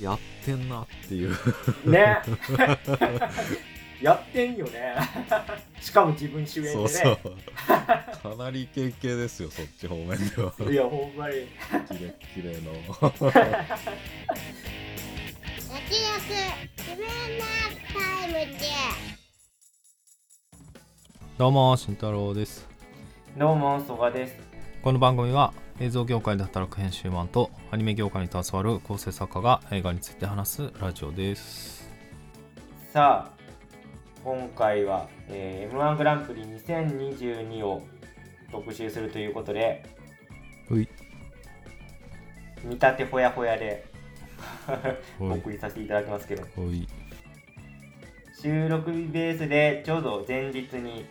やってんなっていう。ね。やってんよね。しかも自分主演でね。そうそう。かなりイケイケですよそっち方面では。いやほんまに。キレッキレの。焼き肉自分のタイムでどうも慎太郎です。どうも曽我です。この番組は映像業界で働く編集マンとアニメ業界に携わる構成作家が映画について話すラジオです。さあ今回は、えー、m 1グランプリ2022を特集するということで見立てほやほやでお送りさせていただきますけど。収録日ベースでちょうど前日に、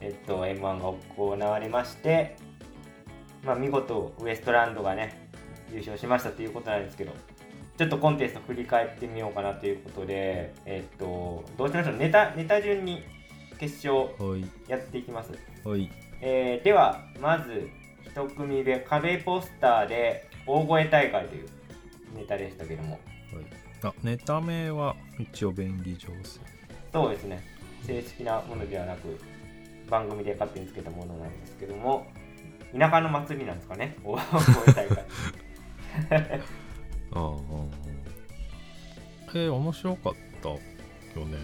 えっと、m 1が行われまして、まあ、見事ウエストランドがね優勝しましたということなんですけどちょっとコンテスト振り返ってみようかなということで、えっと、どうしましょう？ネタネタ順に決勝やっていきます、おい。えーではまず一組目壁ポスターで大声大会というネタでしたけども。おい。あネタ名は一応便宜上手そうですね。正式なものではなく番組で勝手につけたものなんですけども田舎の祭りなんですかね。大声大会ああ。えー、面白かったよね。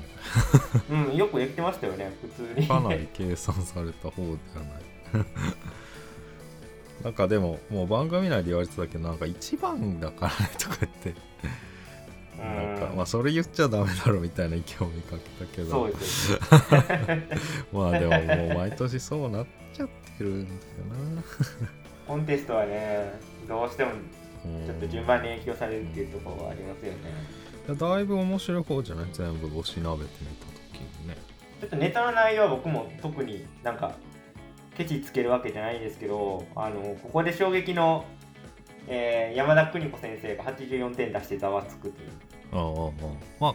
うんよくできてましたよね普通に。かなり計算された方ではない。なんかでももう番組内で言われてたけどなんか一番だからねとか言って。なんかまあそれ言っちゃダメだろみたいな意見を見かけたけどそうですよまあでももう毎年そうなっちゃってるんだよコンテストはねどうしてもなうん。ちょっと順番に影響されるっていうところはありますよね。いやだいぶ面白い方じゃない？全部おしなべてみた時にね。ちょっとネタの内容は僕も特になんかケチつけるわけじゃないんですけどあのここで衝撃の、えー山田邦子先生が84点出してざわつくという。ああああ。まあ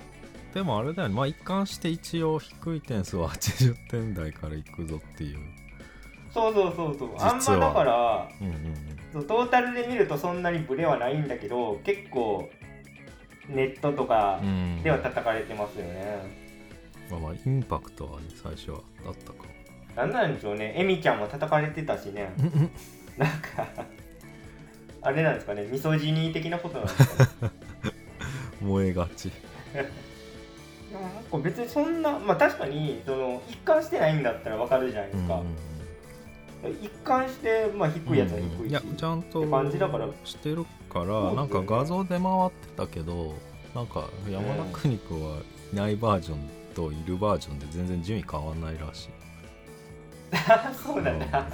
でもあれだよね。まあ一貫して一応低い点数は80点台からいくぞっていうそうそうそうそう。あんまだからうんうんうん。そうトータルで見るとそんなにブレはないんだけど結構ネットとかうん。では叩かれてますよね、まあまあインパクトはね最初はあったか。なんなんでしょうね。エミちゃんも叩かれてたしね。なんかあれなんですかね。ミソジニー的なことなんですかね。燃えがち。で もなんか別にそんなまあ確かにその一貫してないんだったらわかるじゃないですか、一貫して、まあ、低いやつは低いし、うん。いやちゃんと感じだから。してるからなんか画像で回ってたけどなんか山田邦子はいないバージョンといるバージョンで全然順位変わんないらしい。そうなんだ、あ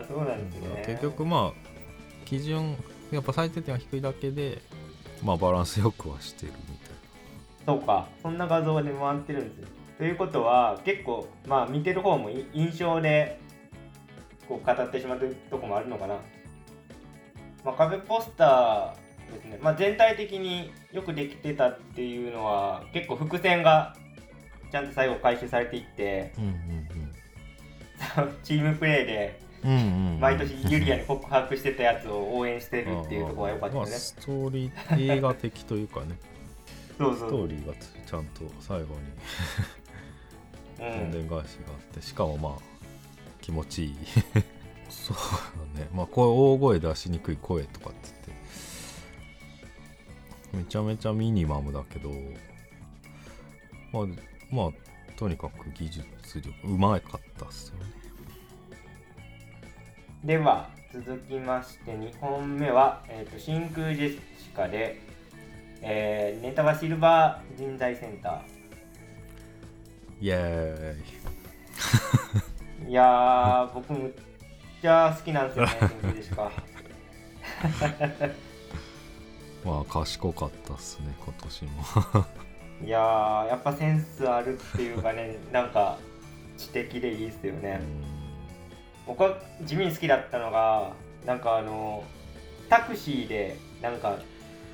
あそうなんですね。結局まあ基準やっぱ最低点は低いだけでまあバランスよくはしてるみたいそうか。そんな画像で回ってるんですよということは結構まあ見てる方もい印象でこう語ってしまうとこもあるのかな、まあ、壁ポスターですね、まあ、全体的によくできてたっていうのは結構伏線がちゃんと最後回収されていってなうん チームプレーでうんうんうん。うん毎年ユリアに告白してたやつを応援してるっていうところが良かったまあ。ストーリー映画的というかね。そうそう。ストーリーがちゃんと最後に。うん、どん。でん返しがあってしかもまあ気持ちいい。そう。だ ね。まあこれ大声出しにくい声とかって言って。めちゃめちゃミニマムだけどまあまあとにかく技術力うまかったっすよね。では続きまして2本目は、えーと真空ジェシカで、えーネタはシルバー人材センタイエーイー。いやー、僕むっちゃ好きなんですよね、真空ジェシカ。まあ賢かったっすね今年も いやー、やっぱセンスあるっていうかね、なんか知的でいいっすよね。僕は地味に好きだったのがなんかあのタクシーでなんか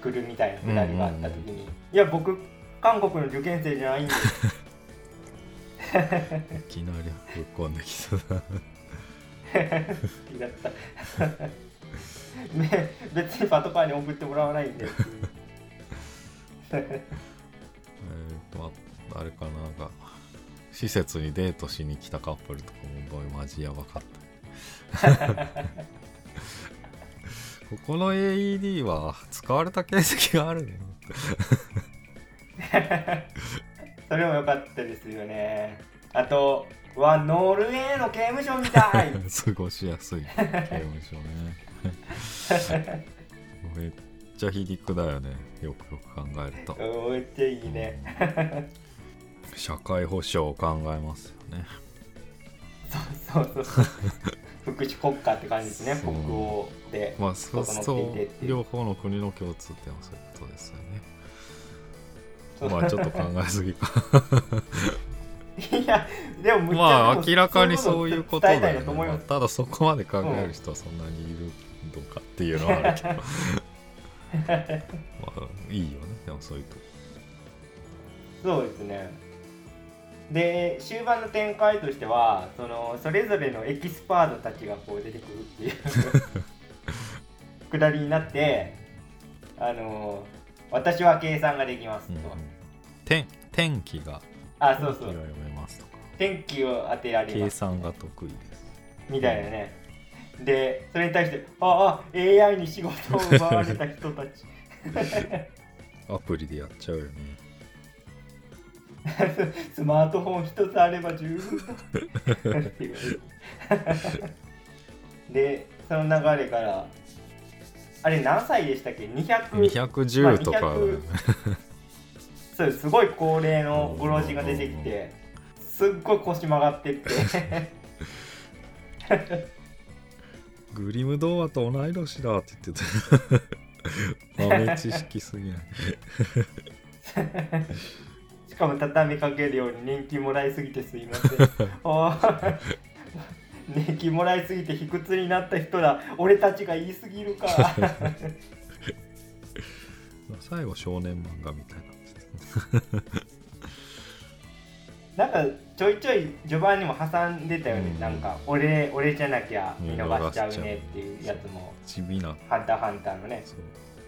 来るみたいなくだりがあった時に、いや僕韓国の受験生じゃないんでいきなりぶっこんできたな好きだったね別にパトカーに送って。もらわないんでえーっとああれかな。なんか施設にデートしに来たカップルとかもマジやばかった。ここの AED は使われた形跡があるねそれも良かったですよね。あとうわノルウェーの刑務所みたい。過ごしやすい刑務所ね。めっちゃ皮肉だよね。よくよく考えると。めっちゃいいね。社会保障を考えますよね。そうそうそう。福祉国家って感じですね。北欧でまあそう整そう。う両方の国の共通点はそういうことですよねまあちょっと考えすぎか。いやでもまあ明らかにそういうことだよね、ただそこまで考える人はそんなにいるのかっていうのはあるけど。まあいいよね。でもそういうと。そうですね。で終盤の展開としてはそのそれぞれのエキスパートたちがこう出てくるっていう。くだりになってあの私は計算ができますと、うん天天気があそうそう。天気が読めますとか。天気を当てられ計ます。算が得意ですみたいなね。でそれに対してああ AI に仕事を奪われた人たち。アプリでやっちゃうよね。スマートフォン一つあれば十分だっていう。でその流れからあれ何歳でしたっけ？200 210とか、まあ200そうすごい高齢のご老人が出てきてすっごい腰曲がってって。グリム童話と同い年だって言ってた。豆知識すぎない。しかも畳みかけるように年金もらいすぎてすいません。年金もらいすぎて卑屈になった人ら俺たちが言いすぎるか。最後少年漫画みたいな なんかちょいちょい序盤にも挟んでたよね、うん。なんか俺俺じゃなきゃ見見逃しちゃうねっていうやつも。地味な「ハンターハンター」のね。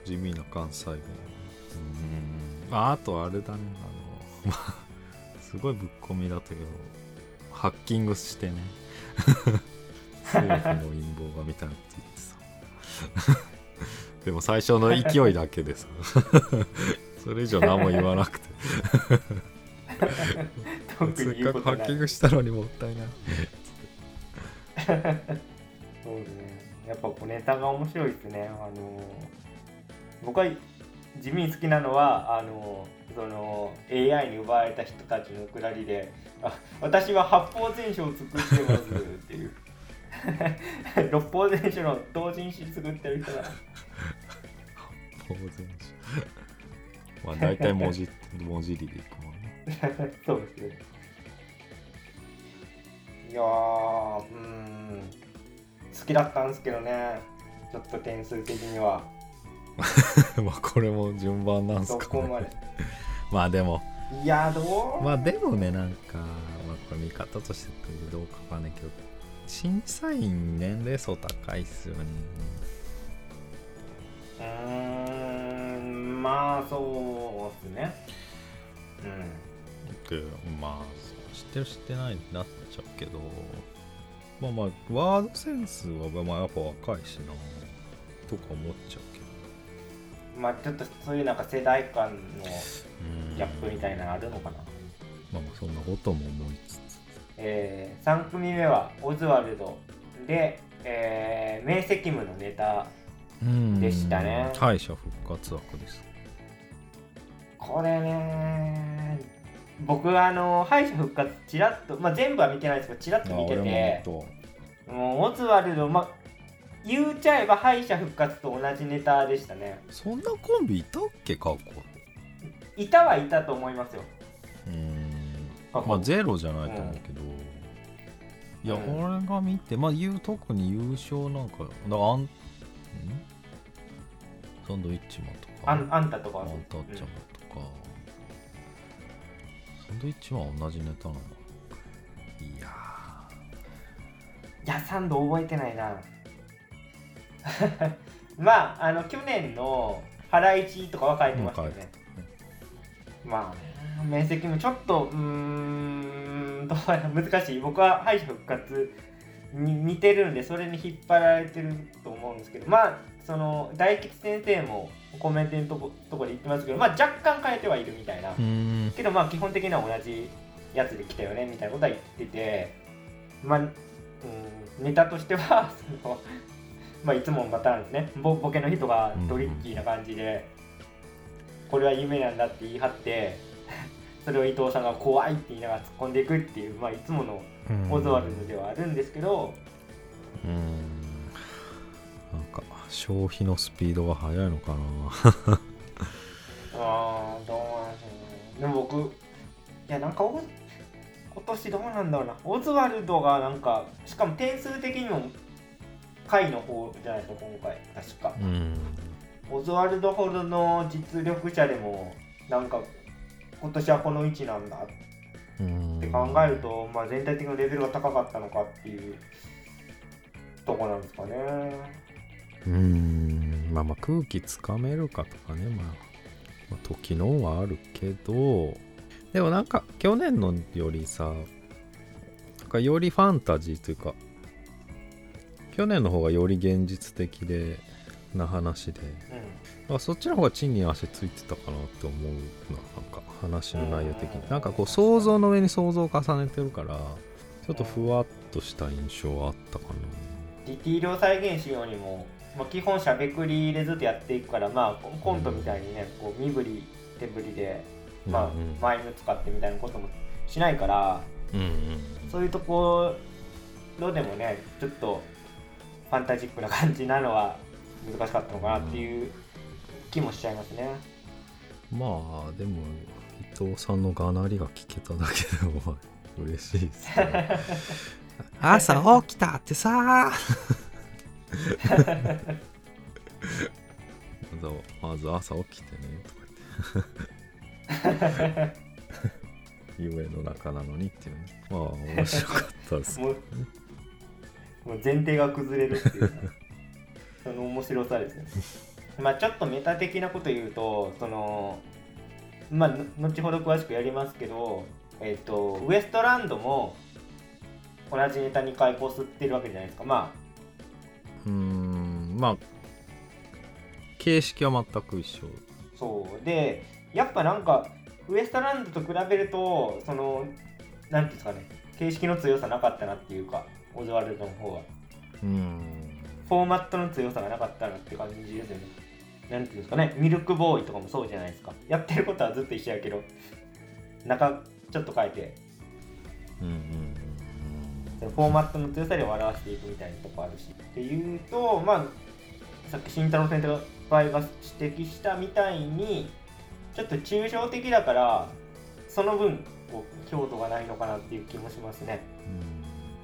地味な関西弁。うん。ああとあれだね。あのまあ すごいぶっ込みだったけどハッキングしてね。政府の陰謀がみたいなこと言ってさ。でも最初の勢いだけでさそれ以上何も言わなくて。せっかくハッキングしたのにもったいない。そうですね。やっぱこうネタが面白いですね。あの僕は地味に好きなのはあのその AI に奪われた人たちのくだりであ私は八方全書を作ってますっていう。六方全書の同人誌作ってる人だ。当然しまあ大体文字文字りでいくもんね。そうですね。いやーうーん。好きだったんですけどね。ちょっと点数的には。まあこれも順番なんすそかね。こまで？まあでも。いやどう、まあでもねなんか、まあ、これ見方としてどうかわかんないけど審査員年齢層高いっすよね。うーんまあそうですね。うん。でまあ知ってる知ってないになっちゃうけどまあまあワードセンスはまあやっぱ若いしなとか思っちゃうけど。まあちょっとそういうなんか世代間のうん。ギャップみたいなのあるのかな、まあまあそんなことも思いつつ。えー、3組目はオズワルド。で、えー、明晰夢のネタうん。でしたね。敗者復活枠ですこれね僕はあの敗者復活ちらっと、まあ、全部は見てないですけどちらっと見ててともうオズワルド、まあ、言うちゃえば敗者復活と同じネタでしたね。そんなコンビいたっけ過去？いたはいたと思いますよ。うん。まあゼロじゃないと思うけど、いや、うん俺が見てまあ言う特に優勝なんかだからあんん？サンドイッチマンとか。あんあんたとかはアンタッチャブルとか、サンドイッチ同じネタなの。いやいやサンド覚えてないな。まああの去年のハライチとかは書いてましたよね、まあね面積もちょっとうーんどうやら難しい。僕は敗者復活に似てるんでそれに引っ張られてると思うんですけど。まあその大吉先生もコメントのとことこで言ってますけどまあ若干変えてはいるみたいな、うん。けどまあ基本的には同じやつで来たよねみたいなことは言っててまあ、うん、ネタとしては そのまあいつものパターンですねボボケの人がトリッキーな感じで、これは夢なんだって言い張って それを伊藤さんが怖いって言いながら突っ込んでいくっていう、まあ、いつものオズワルドではあるんですけど、うん消費のスピードが速いのかな。あーどうなんでしょうね。でも僕いやなんかお今年どうなんだろうな。オズワルドがなんかしかも点数的にも下位の方じゃないですか今回。確か。うん。オズワルドほどの実力者でもなんか今年はこの位置なんだ。うんって考えると、まあ、全体的なレベルが高かったのかっていうとこなんですかねうん。まあまあ空気つかめるかとかね。まあ、まあ、時のはあるけど。でもなんか去年のよりさなんかよりファンタジーというか去年の方がより現実的でな話で。うなんかそっちの方が地に足ついてたかなって思うな。なんか話の内容的うんになんかこう想像の上に想像を重ねてるからちょっとふわっとした印象はあったかんディティールを再現しようにも、まあ、基本しゃべくりでずっとやっていくからまあココントみたいにねこう身振り手振りでなまあマイム使ってみたいなこともしないからうんうんそういうところでもねちょっとファンタジックな感じなのは難しかったのかなっていう気もしちゃいますね。まあでも伊藤さんのがなりが聞けただけでもまあ嬉しいですね。朝起きたってさ まずまず朝起きてねとか言って。夢の中なのにっていうね。まあ面白かったですもうもう前提が崩れるっていう その面白さですね。まあちょっとメタ的なこと言うとそのまあ後ほど詳しくやりますけど、えっとウエストランドも同じネタ2回こすってるわけじゃないですか。まうーんまあ形式は全く一緒。あそう。でやっぱなんかウエストランドと比べるとそのなんていうんですかね。形式の強さなかったなっていうかオズワルドの方は。うーん。フォーマットの強さがなかったなって感じですよね。なんていうんですかね、ミルクボーイとかもそうじゃないですか。やってることはずっと一緒やけど、中ちょっと変えて、うんうんフォーマットの強さで表していくみたいなとこあるし。っていうと、まあ、さっき慎太郎先生が指摘したみたいに、ちょっと抽象的だから、その分、こう強度がないのかなっていう気もしますね。うん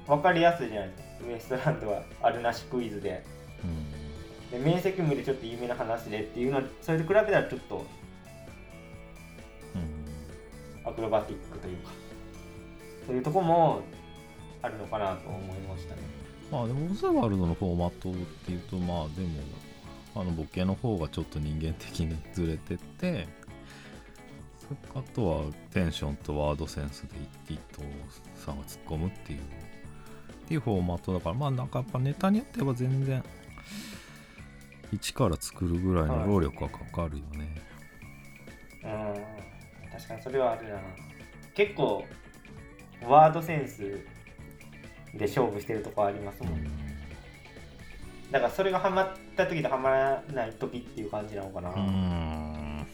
わかりやすいじゃないですか。ウエストランドはあるなしクイズで。うんで面積無でちょっと有名な話でっていうのはそれと比べたらちょっとうんアクロバティックというかそういうとこもあるのかなと思いましたねまあでもオズワルドのフォーマットっていうとまあでもあのボケの方がちょっと人間的にずれててあとはテンションとワードセンスで伊藤さんが突っ込むっていうっていうフォーマットだからまあなんかやっぱネタによっては全然一から作るぐらいの労力はかかるよね、うん。確かにそれはあるな。結構ワードセンスで勝負してるとこありますもん、だからそれがハマった時とハマらない時っていう感じなのかな、うん。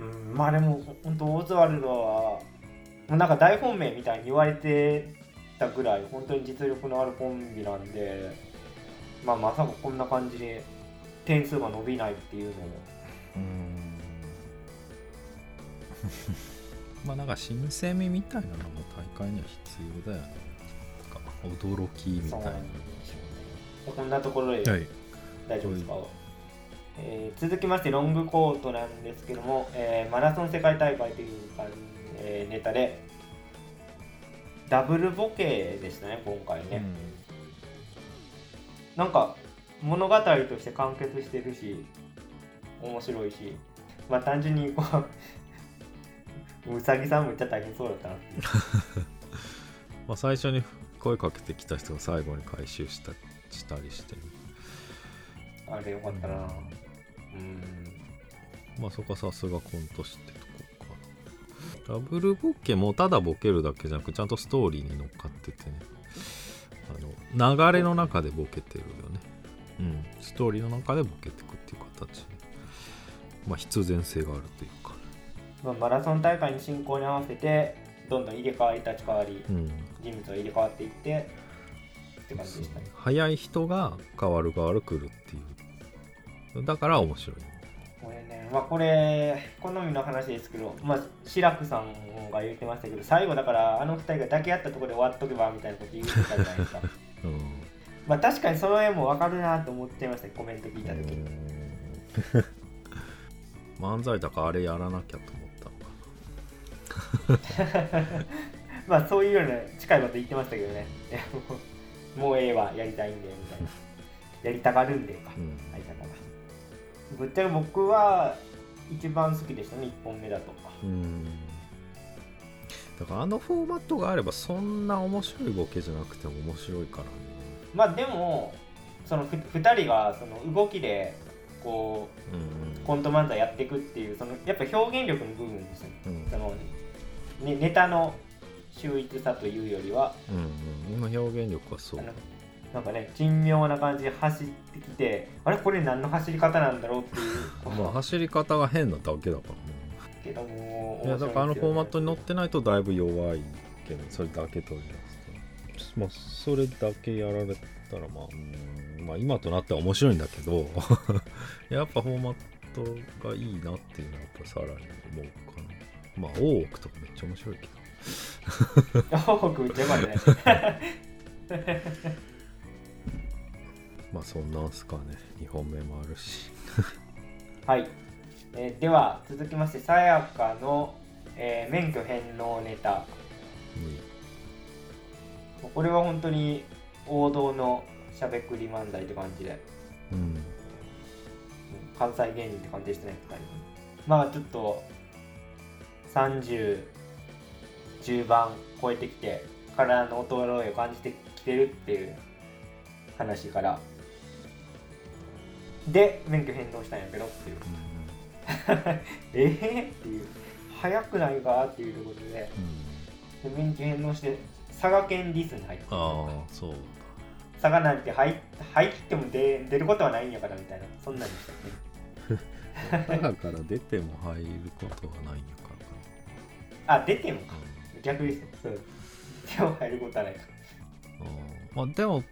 うん、まあでも本当オズワルドはもうなんか大本命みたいに言われてたぐらい本当に実力のあるコンビなんで、まあ、まさかこんな感じで点数が伸びないっていうのも。うん。まあなんか新鮮味みたいなのも大会には必要だよね驚きみたいな。こんなところではい。大丈夫ですか、えー続きましてロングコートなんですけども、えーマラソン世界大会というか、えーネタでダブルボケでしたね今回ね、なんか物語として完結してるし面白いしまあ単純にこう うさぎさんめっちゃ大変そうだったな まあ、最初に声かけてきた人が最後に回収したしたりしてね。あれよかったな。うん。まあそこはさすがコント師ってとこか。なダブルボケもただボケるだけじゃなくちゃんとストーリーに乗っかっててね。あの流れの中でボケてるよね。うん。ストーリーの中でボケてくっていう形でまあ必然性があるというか。まあ、マラソン大会の進行に合わせてどんどん入れ替わり立ち替わり。うん人物が入れ替わっていってって感じでしたね。早い人が変わる変わる来るっていう。だから面白い。これねまあこれ好みの話ですけどまあ志らくさんが言ってましたけど最後だからあの二人が抱き合ったところで終わっとけばみたいなこと言ってたじゃないですか。うん。まあ確かにその絵も分かるなと思っちゃいましたコメント聞いた時に。漫才だからあれやらなきゃと思ったのか まあそういうような近いこと言ってましたけどね。もうええわやりたいんでみたいな。やりたがるんでかな、うん。相方が。ぶっちゃけ僕は一番好きでしたね1本目だとうん。だからあのフォーマットがあればそんな面白いボケじゃなくても面白いからね。まあでもそのふ2人がその動きでこうんうコント漫才やっていくっていうそのやっぱ表現力の部分ですよね。うん。その、ね、ネタの秀逸さというよりはうんうん今表現力はそう。なんかね珍妙な感じで走ってきてあれ？これ何の走り方なんだろうっていう。まあ走り方が変なだけだからね。けどもいやだからあのフォーマットに乗っってないとだいぶ弱いけどそれだけ取り出すとまあそれだけやられたらまあうんまあ今となっては面白いんだけど やっぱフォーマットがいいなっていうのはやっぱさらに思うかな。まあ大奥とかめっちゃ面白いけど大奥邪魔ねまあそんなんすかね。2本目もあるし。はい、えーでは続きましてさやかの、えー免許返納ネタ。これは本当に王道のしゃべくり漫才って感じで。うん、うんうん関西芸人って感じでしたねまあちょっと30中盤超えてきて体の衰えを感じてきてるっていう話からで免許返納したんやけどっていう。えー、っていう。早くないかっていうところでで免許返納して佐賀県リスに入ってああそう。佐賀なんて入入っても出出ることはないんやからみたいな。そんなんでしたっけ？だだから出ても入ることはないんやからかあ出てもか逆ですねそう手を入ることはない。かうん。まあでも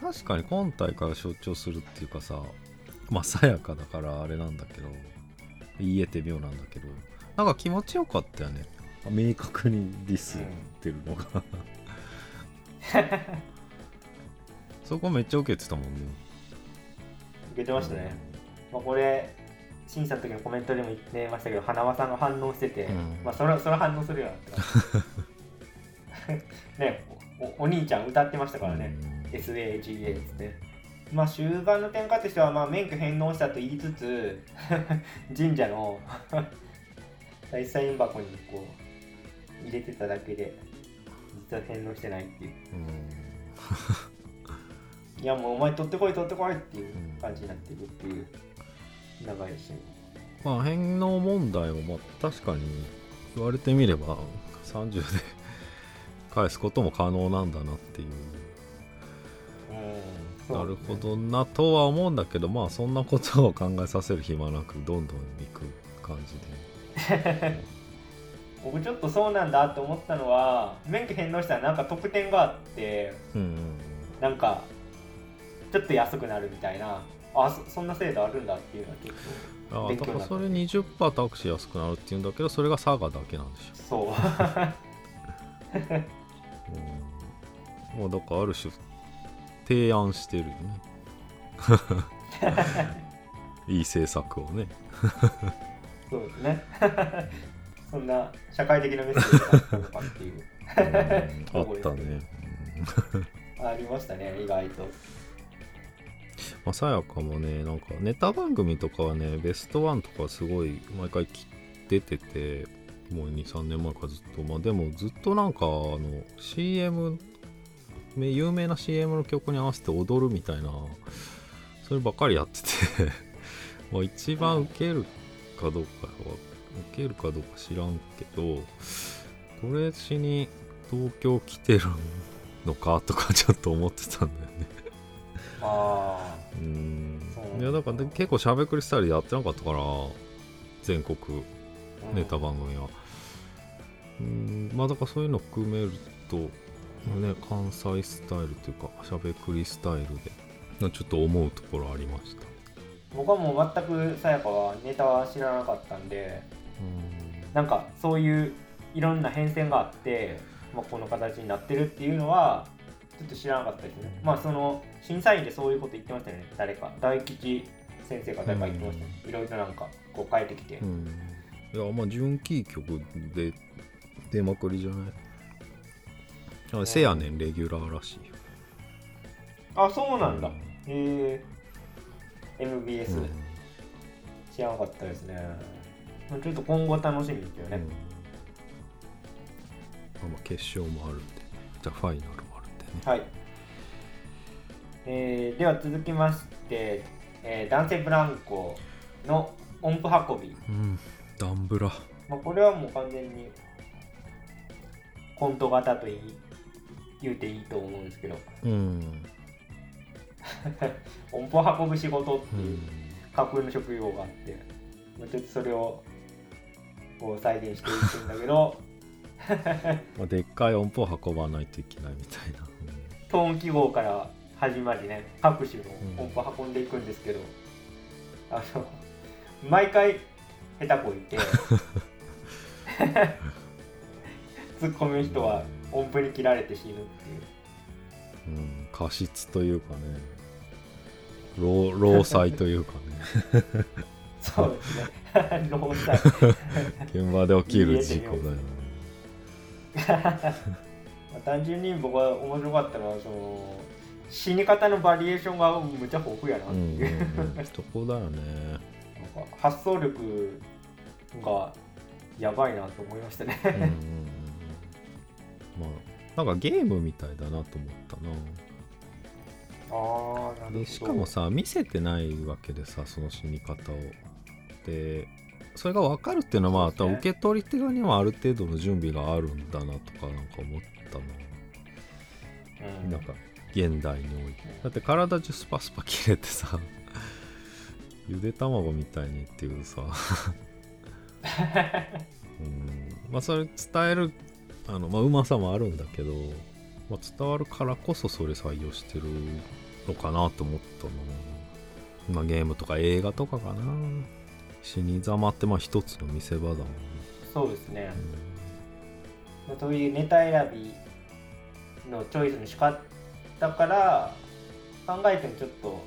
確かに今大会を象徴するっていうかさまあさやかだからあれなんだけど言えて妙なんだけどなんか気持ちよかったよね。明確にディスってるのが、そこめっちゃ受けてたもんね。受けてましたね、まあ、これ審査の時のコメントでも言ってましたけど花輪さんが反応してて、うん。まあそれそれ反応するよなって ねおお兄ちゃん歌ってましたからね、SAGA ですね。まあ終盤の展開としてはまあ免許返納したと言いつつ 神社の 大サイン箱にこう入れてただけで実は返納してないっていう。うん。いやもうお前取ってこい取ってこいっていう感じになってるっていう長いし。まあ返納問題もまあ確かに言われてみれば30で返すことも可能なんだなっていう。うん。なるほどなとは思うんだけどまあそんなことを考えさせる暇なくどんどんいく感じで。僕ちょっとそうなんだって思ったのは免許返納したらなんか特典があってうんうん。なんかちょっと安くなるみたいなあそそんな制度あるんだっていうのは結あ勉強になった。だからそれ20%タクシー安くなるっていうんだけどそれが佐賀だけなんでし構そう。ょ、うん、もうだからある種提案してるよね。いい政策をね。そうですね。そんな社会的なメッセージがあったのかっていう。うん。あったね、ありましたね意外とまあさやかもねなんかネタ番組とかはねベストワンとかすごい毎回出ててもう23年前からずっと。まあでもずっとなんかあの CM 有名な CM の曲に合わせて踊るみたいなそればっかりやってて。まあ一番ウケるかどうかはウケるかどうか知らんけどこれしに東京来てるのかとかちょっと思ってたんだよね。あうん。そうなんだ。いやだからで結構しゃべくりスタイルでやってなかったから全国あネタ番組は。うんまあだからそういうの含めるとね関西スタイルというかしゃべくりスタイルでちょっと思うところありました。僕はもう全くさやかはネタは知らなかったんでなんかそういういろんな変遷があって、まあ、この形になってるっていうのはちょっと知らなかったですね。まあその審査員でそういうこと言ってましたよね。誰か。大吉先生が誰か言ってました。ねいろいろなんかこう変えてきて、うん。いやまあ純キー曲で出まくりじゃない？あせやねんレギュラーらしい。よあそうなんだ、へえ MBS、うん。知らなかったですね。まあちょっと今後楽しみですよね、うん。まあまあ決勝もあるんで。じゃあファイナルはい、えーでは続きまして、えー男性ブランコの音符運び、うんダンブラ。まあ、これはもう完全にコント型といい言うていいと思うんですけど。うん、音符を運ぶ仕事ってう、いうん。架空の職業があって、まあ、ちょっとそれをこう再現していくんだけど。まあ、でっかい音符を運ばないといけないみたいな、トーン記号から始まりね各種の音符を運んでいくんですけど、あの毎回下手こいてツッコミの人は音符に切られて死ぬっていう。うんうん、過失というかね。労労災というかね。そうですね。労災 現場で起きる事故だよね。ま あ単純に僕は面白かったのはその死に方のバリエーションがむちゃ豊富やなってう。んうんいう、うん。そこだよね。なんか発想力がやばいなと思いましたね。うんまあなんかゲームみたいだなと思ったな。ああなるほど。でしかもさ見せてないわけでさその死に方を。でそれが分かるっていうのはまあ、ね。受け取り手側にはある程度の準備があるんだなとかなんか思ったな、うん。なんか現代において。だって体中スパスパ切れてさ ゆで卵みたいにっていうさ。うん。まあそれ伝えるあの、まあ、うまさもあるんだけど、まあ、伝わるからこそそれ採用してるのかなと思ったな、まあ、ゲームとか映画とかかな。死にざまってまあ一つの見せ場だもんね、そうですね。う、まあそういうネタ選びのチョイスの仕方から考えてもちょっと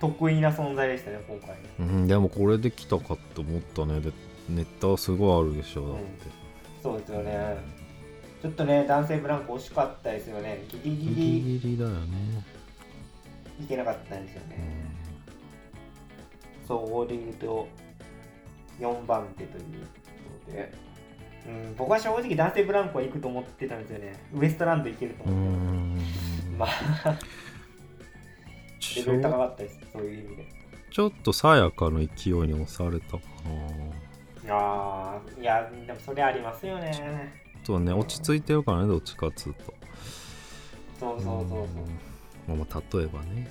得意な存在でしたね今回ね。んうん、でもこれできたかって思ったね。でネタすごいあるでしょだって、そうですよね。ちょっとね男性ブランコ惜しかったですよね。ギリギギリリギリだよね、いけなかったんですようね、ん総合で言うと4番手ということで、うん、僕は正直男性ブランコは行くと思ってたんですよね。ウエストランド行けるとう思って。ん。まあ。レちベル高ょかったです。そういう意味で。ちょっとさやかの勢いに押されたかな。ああいやでもそれありますよね。ちょっとね落ち着いてるからねどっちかっつうと。そうそうそうそう。うん。まあまあ例えばね、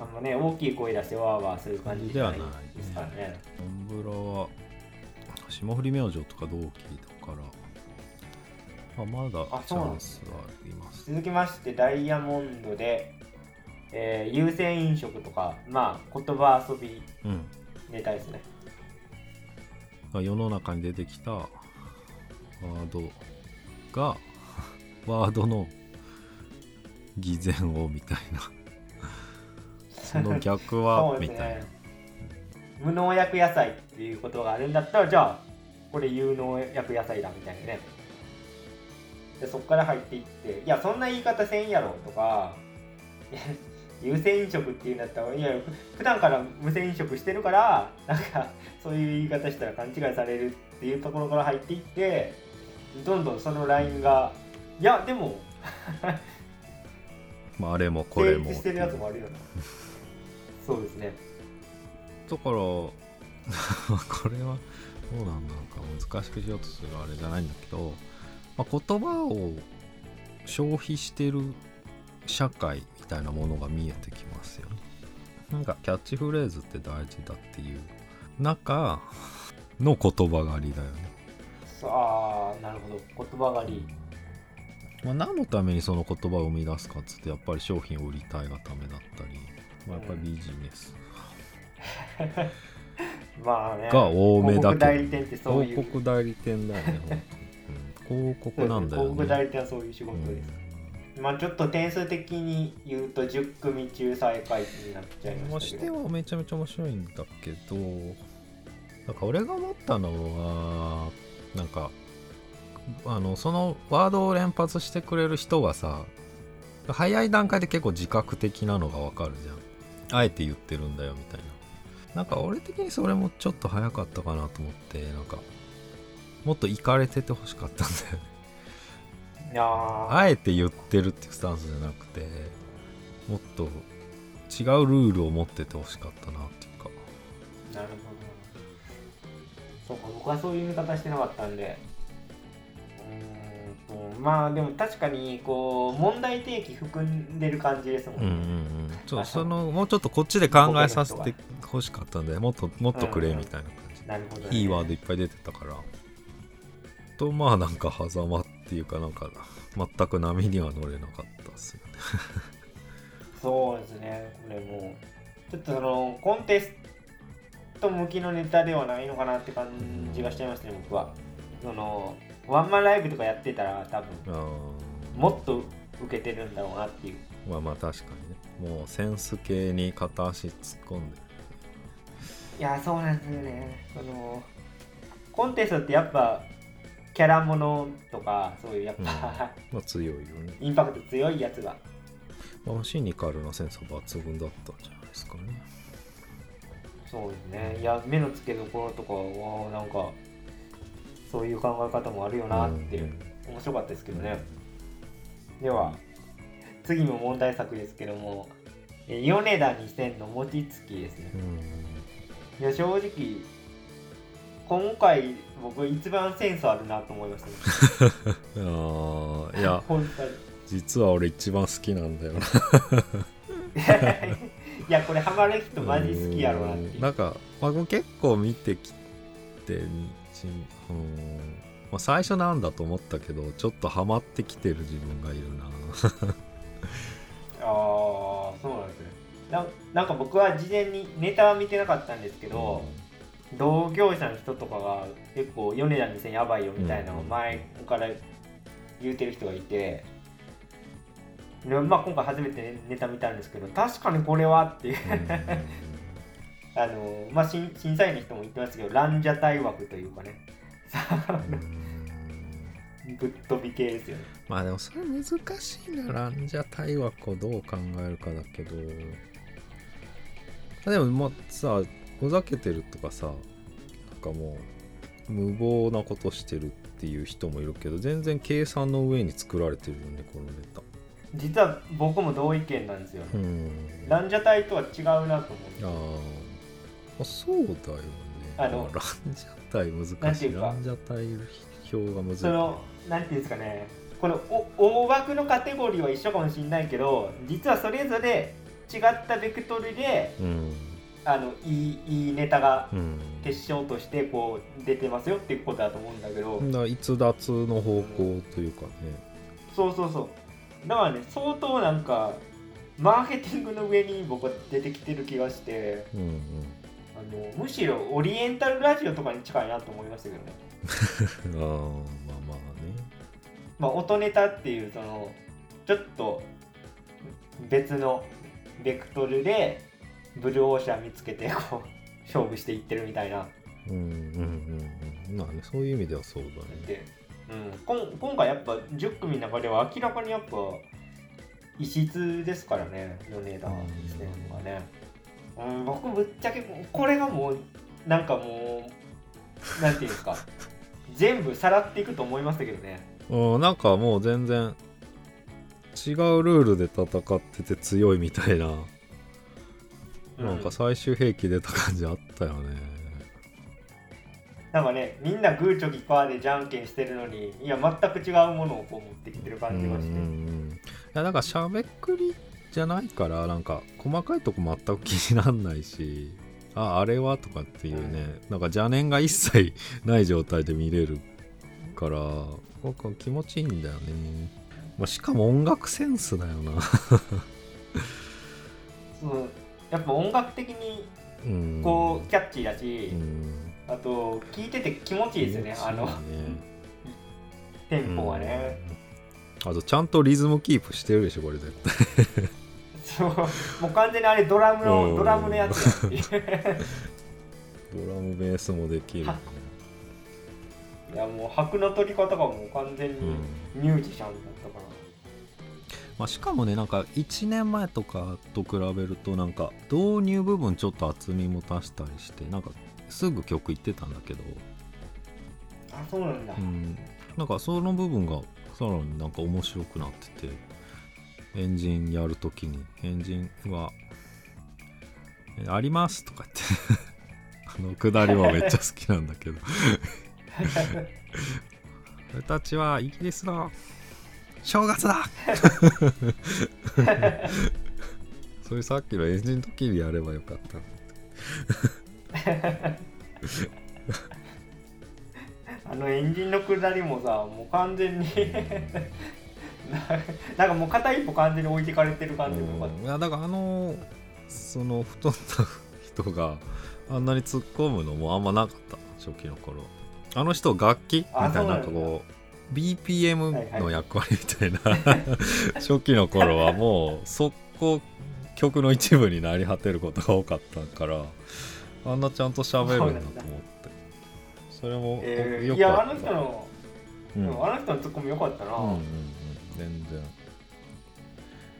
あん。まね大きい声出してわーわーする感じじゃないではないですからね。は霜降り明星とか同期だから、まあ、まだチャンスはあります。続きましてダイヤモンドで、えー優先飲食とかまあ言葉遊びうんネタですねまあ世の中に出てきたワードが ワードの偽善をみたいな。その逆はそうみたいですね無農薬野菜いうことがあるんだったらじゃあこれ有農薬野菜だみたいなね。でそこから入っていっていやそんな言い方せんやろとか 優先飲食っていうんだったらいやふ普段から無銭飲食してるからなんかそういう言い方したら勘違いされるっていうところから入っていってどんどんそのラインがいやでも まあ、あれもこれも。成立してるやつもあるよな。そうですね。だから これはどうなんだろうか。難しくしようとするあれじゃないんだけど、まあ、言葉を消費してる社会みたいなものが見えてきますよね。なんかキャッチフレーズって大事だっていう中の言葉狩りだよね。さあなるほど。言葉狩り。まあ、何のためにその言葉を生み出すかっつってやっぱり商品を売りたいがためだったり、まあ、やっぱりビジネス まあねが多めだ広告代理店ってけどそういう。広告代理店だよね広告なんだよ広告代ね理店はそういう仕事です、まあちょっと点数的に言うと10組中最下位になっちゃいましたけど。てはめちゃめちゃ面白いんだけどなんか俺が思ったのはなんかあのそのワードを連発してくれる人はさ早い段階で結構自覚的なのがわかるじゃん。あえて言ってるんだよみたいななんか俺的にそれもちょっと早かったかなと思ってなんかもっといかれててほしかったんだよね。あえて言ってるっていうスタンスじゃなくてもっと違うルールを持っててほしかったなっていうか。なるほど。そうか僕はそういう見方してなかったんでうーん。とまあでも確かにこう問題提起含んでる感じですもんうんうんね、うんちょそのもうちょっとこっちで考えさせてほしかったんでもっともっとくれみたいな感じ、なるほど、ね、いいワードいっぱい出てたから。とまあなんか狭間っていうかなんか全く波には乗れなかったっすよね。そうですね。これもうちょっとそのコンテスト向きのネタではないのかなって感じがしちゃいましたね僕は。そのワンマンライブとかやってたら多分あもっと受けてるんだろうなっていう。ーまあまあ確かにね。もうセンス系に片足突っ込んでいやそうなんですよね。そのコンテストってやっぱキャラものとかそういうやっぱ、うん。まあ強いよね、インパクト強いやつが。まあ、シニカルなセンスは抜群だったんじゃないですかね。そうですね。いや目の付けどころとかはなんかそういう考え方もあるよなって、う。ん。面白かったですけどね。では次も問題作ですけどもえー米田2000の餅つきですね。うん。いや正直今回僕一番センスあるなと思いました。ね あーいや 本当に。実は俺一番好きなんだよな。いやこれハマる人マジ好きやろなってなんか、まあ、僕結構見てきてちうん、まあ、最初なんだと思ったけどちょっとハマってきてる自分がいるな。ああそうなんですね。ななんか僕は事前にネタは見てなかったんですけど、同業者の人とかが結構米田2000やばいよみたいなのを前から言うてる人がいて、でまあ、今回初めてネタ見たんですけど確かにこれはっていう。あの、まあ、審審査員の人も言ってますけどランジャタイ枠というかね。うんうんぶっ飛び系ですよね。まあでもそれ難しいなランジャタイ枠をどう考えるかだけど。でもまあさふざけてるとかさなんかもう無謀なことしてるっていう人もいるけど全然計算の上に作られてるよねこのネタ。実は僕も同意見なんですよ、うん。ランジャタイとは違うなと思うああそうだよね。あのランジャタイ難しいランジャタイ表が難しいそのなんていうんですかね。このお大枠のカテゴリーは一緒かもしれないけど実はそれぞれ違ったベクトルでうん。あのいいいいネタがうん。結晶としてこう出てますよっていうことだと思うんだけど、だから逸脱の方向というかね。そうそうそう。だからね相当なんかマーケティングの上に僕は出てきてる気がして。うんうんあのむしろオリエンタルラジオとかに近いなと思いましたけどね。ああまあまあね。まあ音ネタっていうそのちょっと別のベクトルでブルーオーシャン見つけてこう勝負していってるみたいな。うんうんうんうん。まあねそういう意味ではそうだね。で、うん、こん今回やっぱ10組の中では明らかにやっぱ異質ですからね米田してるのがね、うん、僕ぶっちゃけこれがもうなんかもうなんていうんですか 全部さらっていくと思いましたけどね。うんなんかもう全然違うルールで戦ってて強いみたいな、うん。なんか最終兵器出た感じあったよね。なんかねみんなグーチョキパーでじゃんけんしてるのにいや全く違うものをこう持ってきてる感じがして、うんいやだからしゃべくりじゃないからなんか細かいとこ全く気になんないしああれはとかっていうね、なんか邪念が一切ない状態で見れるから僕は気持ちいいんだよね、まあ、しかも音楽センスだよな。そうやっぱ音楽的にうん。こうキャッチーだし、うん。あと聞いてて気持ちいいですよねあのテンポがね、うん。あとちゃんとリズムキープしてるでしょこれ絶対もう完全にあれドラムの、うん。ドラムのやつ ドラムベースもできる、ね。いやもう拍の取り方がもう完全にうんミュージシャンだったから、まあ、しかもねなんか1年前とかと比べるとなんか導入部分ちょっと厚みも足したりしてなんかすぐ曲いってたんだけど、あそうなんだ、うん、なんかその部分がさらになんか面白くなっててエンジンやるときにエンジンは「えあります」とか言って。あの下りはめっちゃ好きなんだけど。俺たちはイギリスの正月だ。それさっきのエンジンの時にやればよかった。あのエンジンの下りもさもう完全にな なんかもう片一歩完全に置いてかれてる感じもよか。っうん。いやだからあのその太った人があんなに突っ込むのもあんまなかった。初期の頃。あの人楽器みたいなあそうなんだなんかこう BPM の役割みたいな、初期の頃はもう速攻曲の一部になり果てることが多かったからあんなちゃんと喋るんだと思って。それもた、えーよいやあかったの人の、うん。あの人のツッコミよかったな、うんうんうん全然。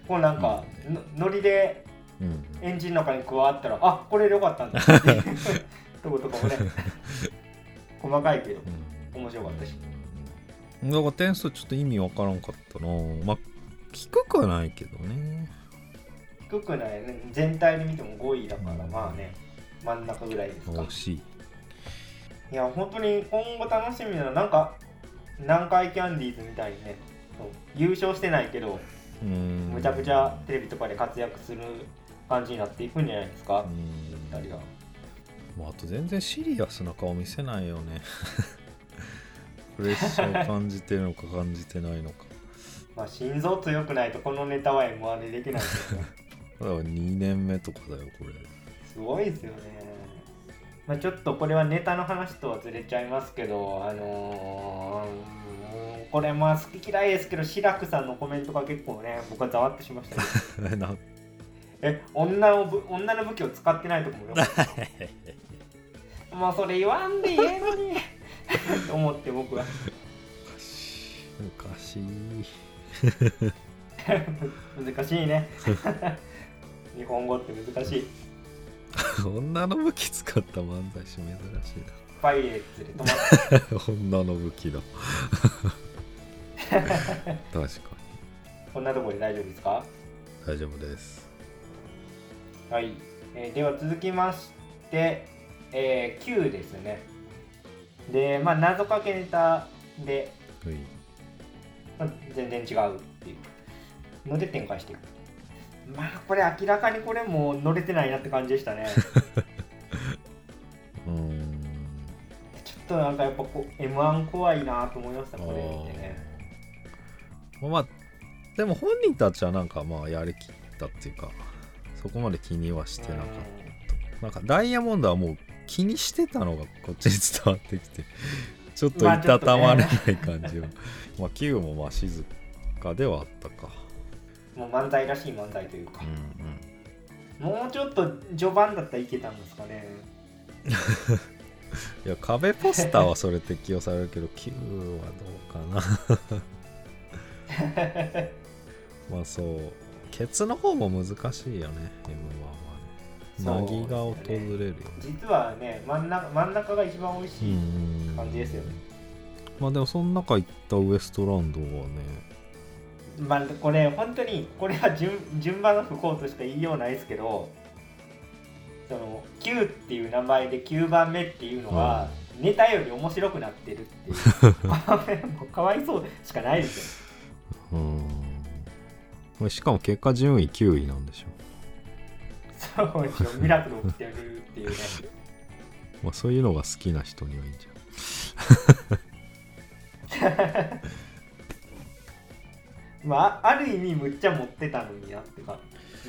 こうなんか、のノリでうん。うんエンジンの中に加わったらあこれでよかったんだ。っ てとことかもね。細かいけど面白かったし。うん。だから点数ちょっと意味わからんかったな。まあ低くはないけどね。低くない。ね全体で見ても5位だからまあね。真ん中ぐらいですか。惜しい。いや本当に今後楽しみなのなんか南海キャンディーズみたいにね優勝してないけどうん。むちゃくちゃテレビとかで活躍する感じになっていくんじゃないですかうん。二人が。まあ、あと全然シリアスな顔見せないよね。プレッシャーを感じてるのか感じてないのか。まあ心臓強くないとこのネタは M1 でできないんですよだから2年目とかだよこれ。すごいですよね。まあ、ちょっとこれはネタの話とはずれちゃいますけど、あのーうんこれまあ好き嫌いですけど、志らくさんのコメントが結構ね、僕はざわってしましたね。な え、女をぶ女の武器を使ってないとこもよかった。もうそれ言わんで言えのにと 思って僕は昔難しいね。日本語って難しい。女の武器使った漫才師珍しいパイレーツで止まってな女の武器だ確かにこんなところで大丈夫ですか？大丈夫ですはい、えーでは続きまして、えー、9ですね。で、まあ、謎かけネタで、はいまあ全然違うっていうので展開していく。まあ、これ明らかにこれもう乗れてないなって感じでしたね。うーんちょっとなんかやっぱこう M1 怖いなと思いました、これ見てね。まあでも本人たちはなんかまあやりきったっていうかそこまで気にはしてなかった。なんかダイヤモンドはもう気にしてたのがこっちに伝わってきて ちょっといたたまれない感じは、まあ Q もまあ静かではあったか。もう漫才らしい漫才というか。うん、うん。もうちょっと序盤だったらいけたんですかね。いや壁ポスターはそれ適用されるけど Q はどうかな まあそうケツの方も難しいよね M1 はね。が訪れるよね。実はね真ん中真ん中が一番美味しいうん。感じですよね、まあでもその中行ったウエストランドはね。まあこれ本当にこれは順順番の不幸としか言いようないですけどその9っていう名前で9番目っていうのは、ネタより面白くなってるっていう。かわいそうしかないですようん。しかも結果順位9位なんでしょ。そうですよミラクル起きてるっていうね。まあそういうのが好きな人にはいいんじ まあある意味むっちゃ持ってたのになって感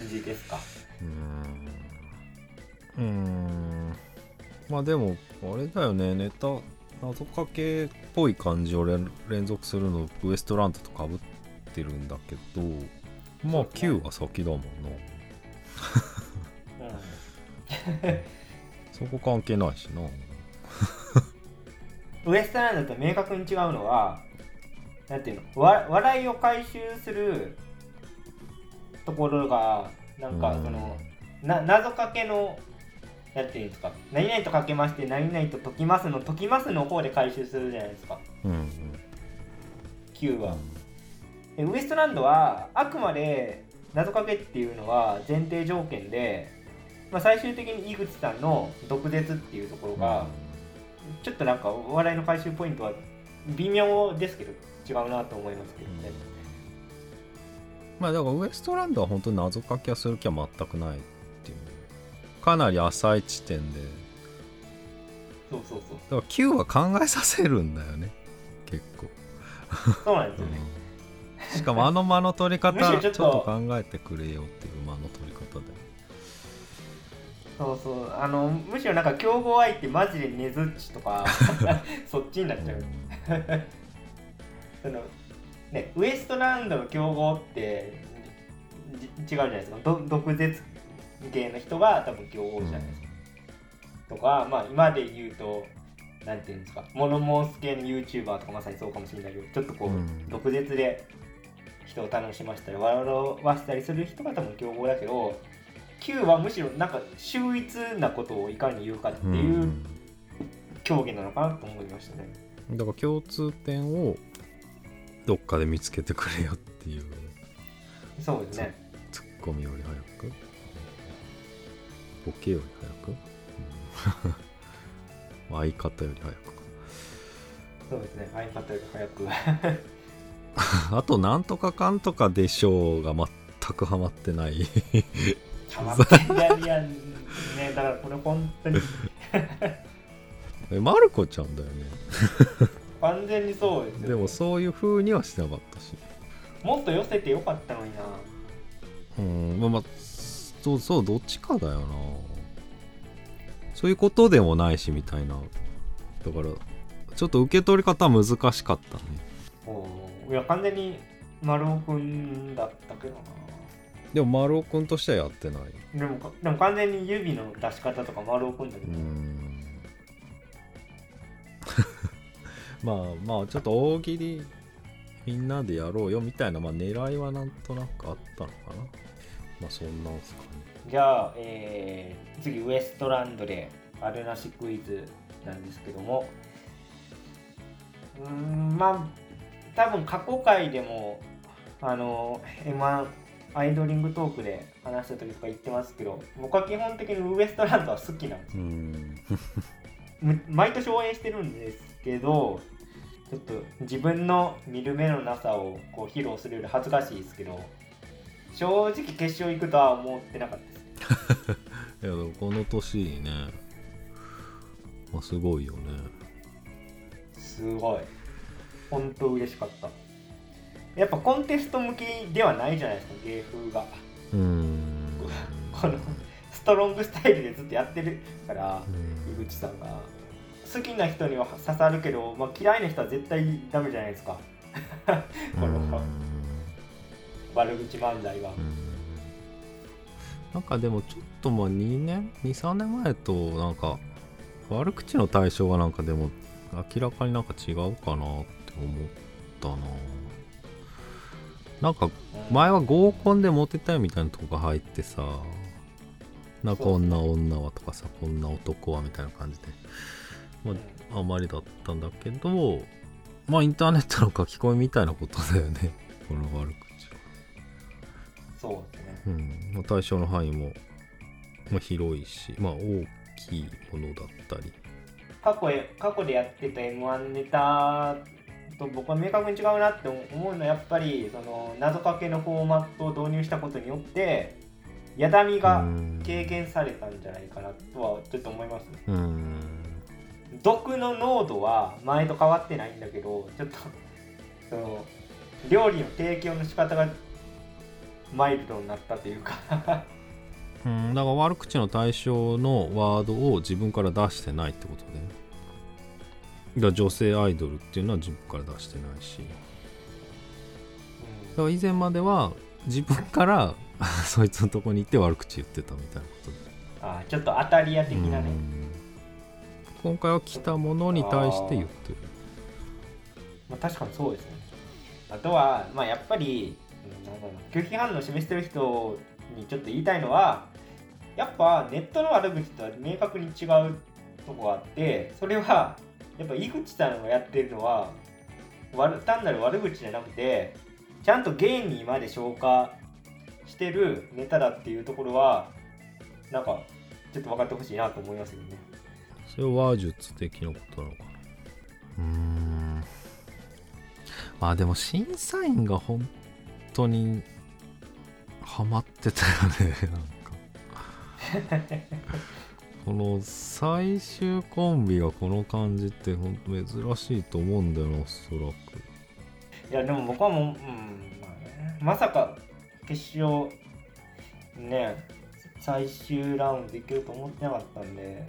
じですか。ゃん。うーん。まあでもあれだよね。ネタ謎かけっぽい感じを連連続するのウエストランドとかぶってるんだけどまあそうですね9が先だもんな。うん。そこ関係ないしな。ウエストランドと明確に違うのはなんていうの？わ笑いを回収するところがなんかうん。そのな謎かけのなんていうんですか？何々とかけまして何々と解きますの解きますの方で回収するじゃないですか。うんうん。Q は。でウエストランドはあくまで謎かけっていうのは前提条件で、まあ、最終的に井口さんの毒舌っていうところが、ちょっとなんかお笑いの回収ポイントは微妙ですけど違うなと思いますけどね。まあだからウエストランドは本当に謎かけはする気は全くないっていうかなり浅い地点でそうそうそう。だから9は考えさせるんだよね結構、そうなんですよね。うんしかもあの間の取り方ちょっとと考えてくれよっていう間の取り方でそうそう。あの、むしろなんか競合相手マジでねずっちとか そっちになっちゃう。そのね、ウエストランドの競合ってじ違うじゃないですか。ど毒舌系の人が多分競合じゃないですか。とか、まあ今で言うと、なんていうんですか、モノモース系の YouTuber とかまさにそうかもしれないけど、ちょっとこう、うん毒舌で人を楽しませたり、笑わせたりする人が多分競合だけど、Q はむしろなんか秀逸なことをいかに言うかってうんいう競技なのかなと思いましたね。だから共通点をどっかで見つけてくれよっていうそうですね。ツッコミより早くボケより早く、うん 相方より早くかそうですね。相方より早く。あと、なんとかかんとかでしょうが全くハマってない。ハマってんだよいやね、だからこれ本当に えマルコちゃんだよね。完全にそうですよ、ね。でもそういう風にはしなかったし。もっと寄せてよかったのにな。うん、まあまあ、そうそう、どっちかだよな。そういうことでもないし、みたいな。だから、ちょっと受け取り方は難しかったね。いや、完全に丸尾くんだったけどな。でも、丸尾くんとしてはやってない。でもか、でも完全に指の出し方とか丸尾くんだけうど。ん。まあまあ、ちょっと大喜利みんなでやろうよみたいな、まあ狙いはなんとなくあったのかな。まあそんなんすかね。じゃあ、えー次ウエストランドであるなしクイズなんですけどもうーんまあ多分過去回でもあの M1 アイドリングトークで話した時とか言ってますけど僕は基本的にウエストランドは好きなんですよ。毎年応援してるんですけどちょっと自分の見る目のなさをこう披露するより恥ずかしいですけど正直決勝行くとは思ってなかったです。いや、でもこの年にね、まあすごいよね。すごい本当嬉しかった。やっぱコンテスト向きではないじゃないですか芸風が。うん。このストロングスタイルでずっとやってるからうん。井口さんが。好きな人には刺さるけど、まあ、嫌いな人は絶対ダメじゃないですか。この悪口漫才は。うん。なんかでもちょっとまあ2年23年前となんか悪口の対象がなんかでも明らかになんか違うかな思ったな。なんか前は合コンでモテたいみたいなとこが入ってさなんかこんな女はとかさこんな男はみたいな感じで、まあ、あまりだったんだけどまあインターネットの書き込みみたいなことだよね。この悪口は。そうですね。うん。まあ、対象の範囲も、まあ、広いし、まあ、大きいものだったり。過去へ過去でやってた m 1ネタと僕は明確に違うなって思うのはやっぱりその謎かけのフォーマットを導入したことによってやだみがうん。軽減されたんじゃないかなとはちょっと思います。ねうん。毒の濃度は前と変わってないんだけどちょっとその料理の提供の仕方がマイルドになったというか。うん、だから悪口の対象のワードを自分から出してないってことで、ね、だ女性アイドルっていうのは自分から出してないし。だから以前までは自分から そいつのとこに行って悪口言ってたみたいなことで。あーちょっと当たり屋的なね、うん。今回は来たものに対して言ってる。まあ、確かにそうですね。あとは、まあ、やっぱり拒否反応を示してる人にちょっと言いたいのはやっぱネットの悪口とは明確に違うとこがあってそれはやっぱ井口さんがやってるのは悪単なる悪口じゃなくてちゃんと芸人まで消化してるネタだっていうところはなんかちょっと分かってほしいなと思いますよね。それは話術的なことなのかな？うーん。まあでも審査員が本当にハマってたよねなんか この最終コンビがこの感じってほんと珍しいと思うんだよなおそらく。いやでも僕はもう、うんまあね、まさか決勝ね最終ラウンドいけると思ってなかったんで。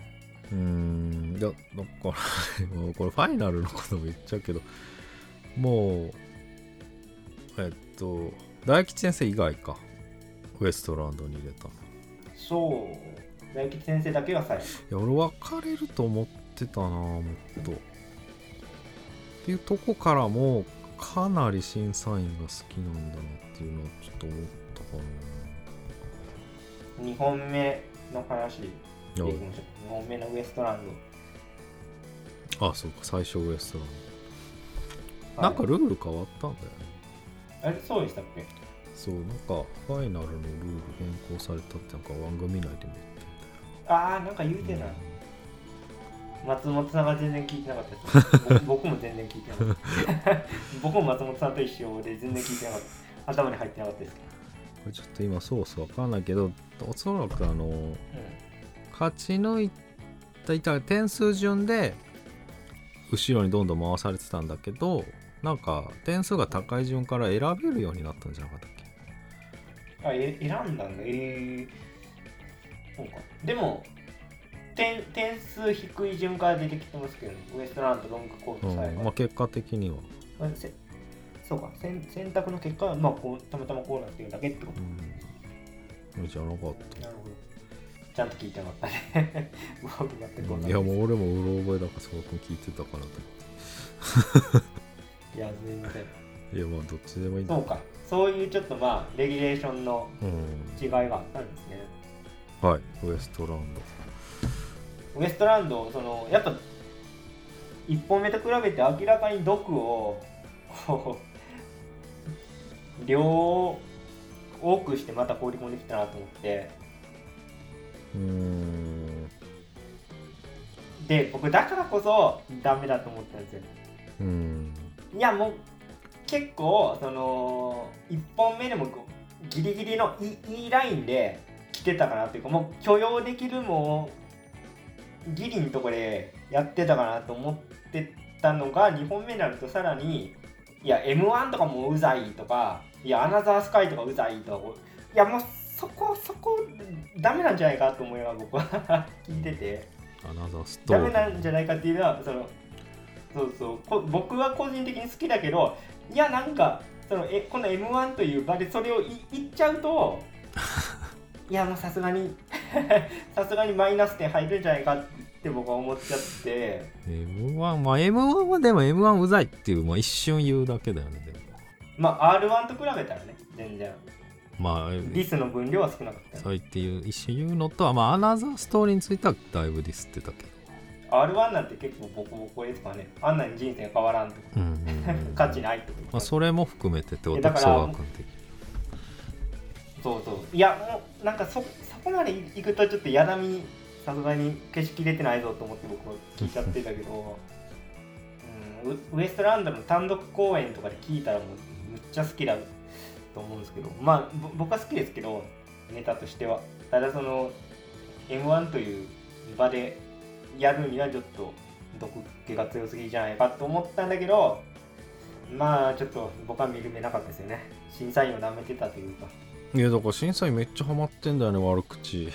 うーんいやだからもう これファイナルのことも言っちゃうけどもうえっと大吉先生以外か。ウエストランドに入れたの。そう大吉先生だけが最後。いや俺分かれると思ってたなもっと。っていうとこからもかなり審査員が好きなんだなっていうのはちょっと思ったか2本目の話でいきなましょう2本目のウエストランド。あそうか最初ウエストランド、はい。なんかルール変わったんだよね。あれそうでしたっけ？そうなんかファイナルのルール変更されたってなんか番組内でも言ってああなんか言うてた、たよ、松本さんが全然聞いてなかった 僕僕も全然聞いてなかった。僕も松本さんと一緒で全然聞いてなかった頭に入ってなかったです。けこれちょっと今そうそうわかんないけどおそらくあのど、うん。勝ち抜いたいた点数順で後ろにどんどん回されてたんだけどなんか点数が高い順から選べるようになったんじゃなかったっけ？あえ選んだんだ。えー、そうか。でも点点数低い順から出てきてますけど、ウエストランドロングコート最後、うんまあ、結果的には、そうか。選選択の結果は、まあ、こうたまたまこうなってるだけってこと。うん、じゃなかった。なるほど。ちゃんと聞いて なかった。ねいいやもう俺もうろ覚えだからそこ聞いてたかなといやすいません思っていやまあどっちでもいいそうか。そういうちょっとまあレギュレーションのうん。違いがあったんですねはいウエストランド。ウエストランドそのやっぱ1本目と比べて明らかに毒を 量を多くしてまた放り込んできたなと思って。うーん。で僕だからこそダメだと思ったんですよ。うん。いやもう結構その1本目でもギリギリのいいいラインで来てたかなっていうかもう許容できるもうギリのとこでやってたかなと思ってたのが2本目になるとさらにいや m 1とかもうざいとかいやアナザースカイとかうざいとかいやもうそこそこダメなんじゃないかと思いながら僕は聞いてて。ダメなんじゃないかっていうのはそのそうそうこ僕は個人的に好きだけどいやなんかそのえこの m 1という場でそれをい言っちゃうと いやもうさすがに。さすがにマイナス点入るんじゃないかって僕は思っちゃって。M1 まあ M1 はでも M1 うざいっていう、まあ、一瞬言うだけだよねでも。まあ R1 と比べたらね全然。まあディスの分量は少なかったよそう言って言う一瞬言うのとはまあアナザーストーリーについてはだいぶディスってたけど。R1 なんて結構ボコボコですからね。あんなに人生変わらんとか。うんうんうん 価値ないと。かまあそれも含めてってこと。だから総学的そうそう。いやもうなんかそそこまで行くとちょっとやだみさすがに消しきれてないぞと思って僕は聞いちゃってたけど、うん、ウエストランドの単独公演とかで聞いたらもうむっちゃ好きだと思うんですけどまあ僕は好きですけどネタとしては。ただその m 1という場でやるにはちょっと毒気が強すぎじゃないかと思ったんだけどまあちょっと僕は見る目なかったですよね。審査員を舐めてたというか。いやだから審査員めっちゃハマってんだよね悪口。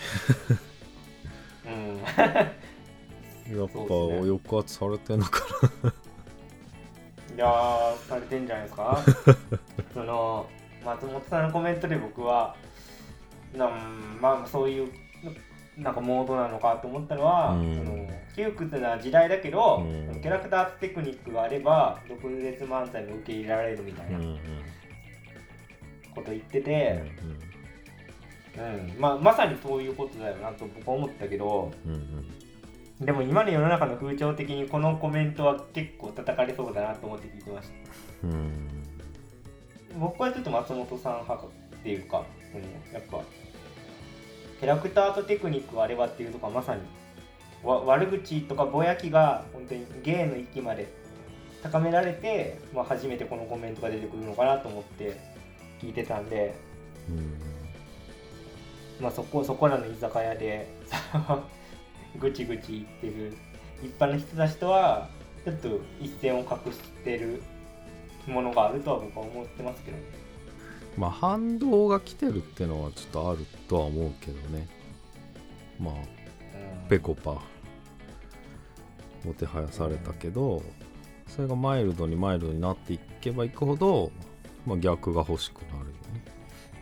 うん。やっぱ抑圧されてんのかいやーされてんじゃないですか？その松本さんのコメントで僕はなんまあそういうなんかモードなのかと思ったのは、うん。その窮屈な時代だけど、うん。キャラクターテクニックがあれば毒舌漫才も受け入れられるみたいなな。うんうんこと言ってうんて、うん。まあ、まさにそういうことだよなと僕は思ったけどうんうん。でも今の世の中の風潮的にこのコメントは結構叩かれそうだなと思って聞いてました。うん。うん僕はちょっと松本さん派っていうか、うん、やっぱキャラクターとテクニックがあればっていうとこはまさにわ悪口とかぼやきが本当に芸の域まで高められて、まあ、初めてこのコメントが出てくるのかなと思って聞いてたんで、まあ、そこそこらの居酒屋で ぐちぐち言ってる。一般の人たちとはちょっと一線を画してるものがあるとは僕は思ってますけどね。まあ反動が来てるってのはちょっとあるとは思うけどね。まあうん。ペコパもてはやされたけどそれがマイルドにマイルドになっていけばいくほど、まあ、逆が欲しくなるよね。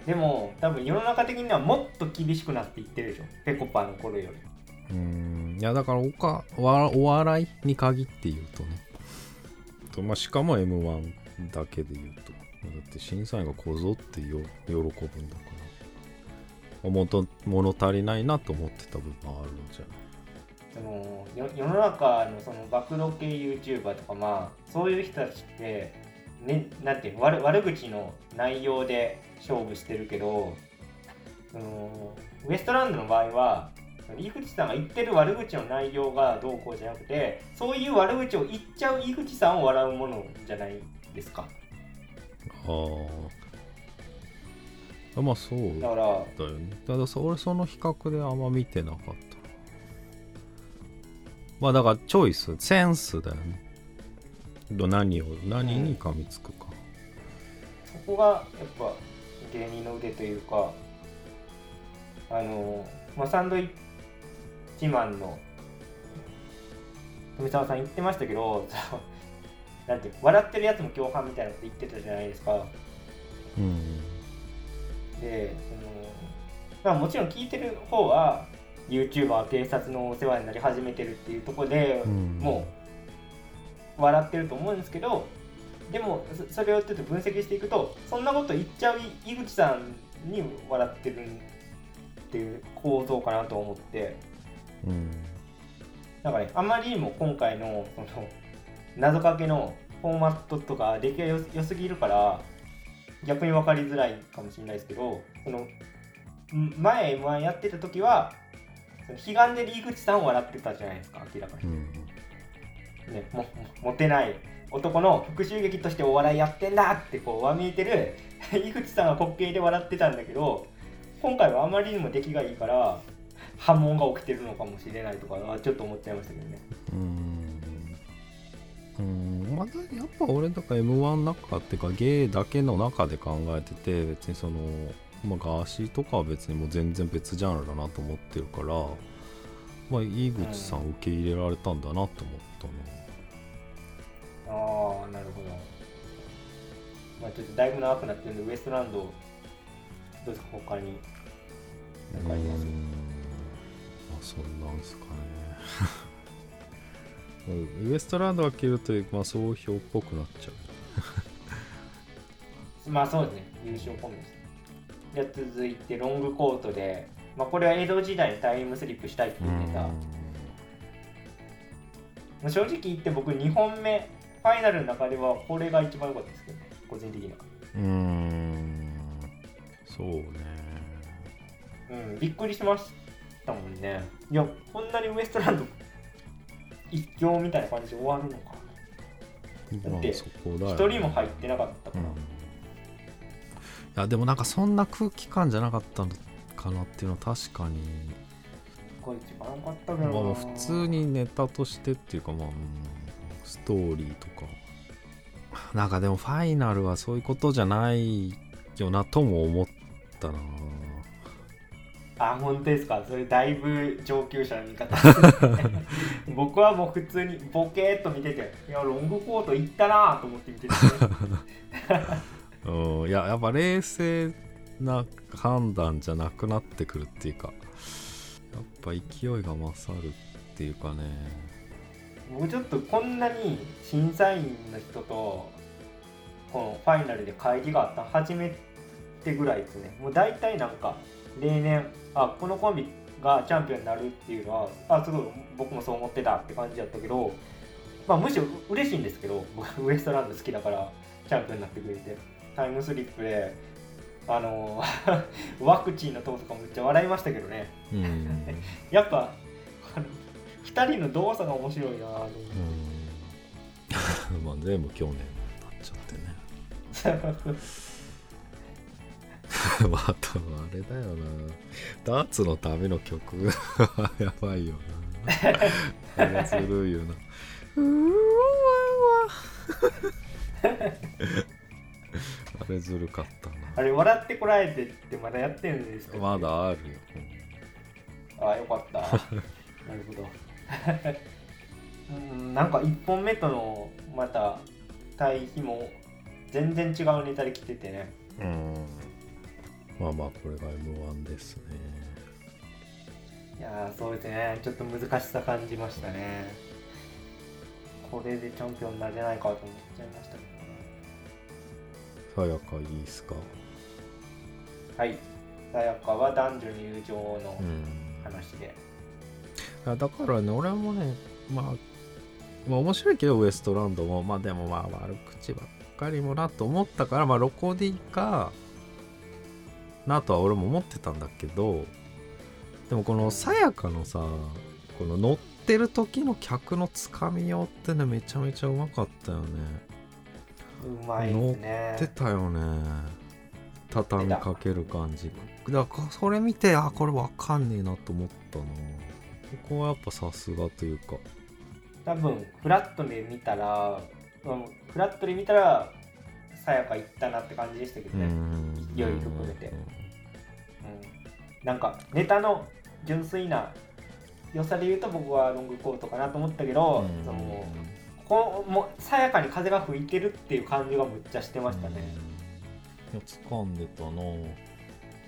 でも多分世の中的にはもっと厳しくなっていってるでしょ。ペコパの頃より。うーん。いやだからおかわお笑いに限って言うとね。と、まあ、しかも m 1だけで言うと。だって審査員がこぞってよ喜ぶんだから。もと物足りないなと思ってた部分はあるんじゃない？そのよ世の中のその暴露系 YouTuber とかまあそういう人たちってねなんていうの悪悪口の内容で勝負してるけどそのウエストランドの場合は井口さんが言ってる悪口の内容がどうこうじゃなくてそういう悪口を言っちゃう井口さんを笑うものじゃないですか。ああまあそうだからだよねただそ俺その比較であんま見てなかった。まあだからチョイスセンスだよねど何を何に噛みつくか、そこがやっぱ芸人の腕というかあの、まあ、サンドイッチマンの富澤さん言ってましたけど なんて笑ってるやつも共犯みたいなこと言ってたじゃないですか。うん。でその、まあ、もちろん聞いてる方は YouTuber は警察のお世話になり始めてるっていうところで、うん。もう笑ってると思うんですけどでもそそれをちょっと分析していくとそんなこと言っちゃう井口さんに笑ってるっていう構造かなと思って。うん。なんかねあまりにも今回のその謎かけのフォーマットとか出来が良すぎるから逆に分かりづらいかもしれないですけどそのん前 m 1やってた時はその悲願で井口さんを笑ってたじゃないですか明らかに。うんね、もモテない男の復讐劇としてお笑いやってんだってこうわめいてる 井口さんは滑稽で笑ってたんだけど今回はあまりにも出来がいいから波紋が起きてるのかもしれないとかちょっと思っちゃいましたけどね。うん。うん。まだやっぱ俺だから m 1の中っていうか芸だけの中で考えてて別にそのまあガーシーとかは別にもう全然別ジャンルだなと思ってるからまあ井口さん受け入れられたんだなと思ったねああなるほど。まあちょっとだいぶ長くなってるんでウエストランドどうですか他に？何かありますまあそんなんすかね。ウエストランドが切ると、まあ、総評っぽくなっちゃう。まあそうですね。優勝コンビです。じゃあ続いてロングコートで、まあ、これは江戸時代にタイムスリップしたいっていうネタ、もう正直言って僕2本目ファイナルの中ではこれが一番良かったですけどね個人的には。うーんそうね。うんびっくりしましたもんね。いやこんなにウエストランド一強みたいな感じで終わるのか。だって一人も入ってなかったから、うん。いやでもなんかそんな空気感じゃなかったのかなっていうのは確かに。これ一番良かったけどな、まあ普通にネタとしてっていうかまあ、うんストーリーとか。なんかでもファイナルはそういうことじゃないよなとも思ったな。あ本当ですか。それだいぶ上級者の見方。僕はもう普通にボケーっと見てていやロングコート行ったなと思って見てて、うんいややっぱ冷静な判断じゃなくなってくるっていうかやっぱ勢いが勝るっていうかね僕ちょっとこんなに審査員の人とこのファイナルで会議があったの初めてぐらいですね。もう大体なんか例年あこのコンビがチャンピオンになるっていうのはあすごい僕もそう思ってたって感じだったけど、まあ、むしろ嬉しいんですけど僕 ウエストランド好きだからチャンピオンになってくれてタイムスリップであの ワクチンの塔とかめっちゃ笑いましたけどね。うん。やっぱ2人の動作が面白いなと思って。うん。まあ全部去年になっちゃってね。またあれだよな。ダーツのための曲。は やばいよな。あれずるいよな。うーわあれずるかったあれ、笑ってこられてってまだやってるんですか、なまだあるよ。ああ、よかった。なるほど。うん、なんか1本目とのまた対比も全然違うネタで来ててね。うんまあまあこれが M1 ですねいやー、そうですね。ちょっと難しさ感じましたね。これでチャンピオンになれないかと思っちゃいましたけどね。さやかいいっすか？はい。さやかは男女入場のうん話で。いやだからね俺もねまあまあ面白いけどウエストランドもまあでもまあ悪口ばっかりもなと思ったからまあロコディかなとは俺も思ってたんだけどでもこのさやかのさこの乗ってる時の客のつかみようってねめちゃめちゃうまかったよね。うまいですね。出たよね。畳みかける感じ。だからそれ見てあこれわかんねえなと思ったなここはやっぱさすがというか。多分フラットで見たら、うんフラットで見たらさやか行ったなって感じでしたけどね、ん。勢い含めて。うん。なんかネタの純粋な良さで言うと僕はロングコートかなと思ったけど、うん。そのこうもうさやかに風が吹いてるっていう感じがむっちゃしてましたね、うん。いや掴んでたな。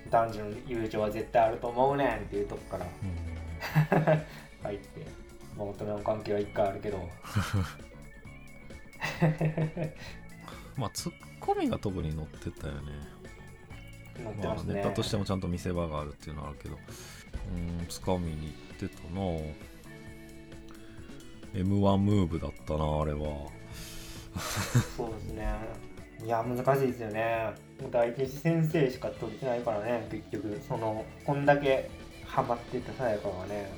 男女の友情は絶対あると思うねんっていうとこから。うん 入って、まあ、大人の関係は一回あるけど。まあツッコミが特に乗ってたよね。乗ってまあますね、ネタとしてもちゃんと見せ場があるっていうのはあるけど。うんつかみに行ってたな。M1 ムーブだったなあれは。そうですね。いや、難しいですよね。もう第一次先生しか取れてないからね、結局、その、こんだけハマってたさやかはね。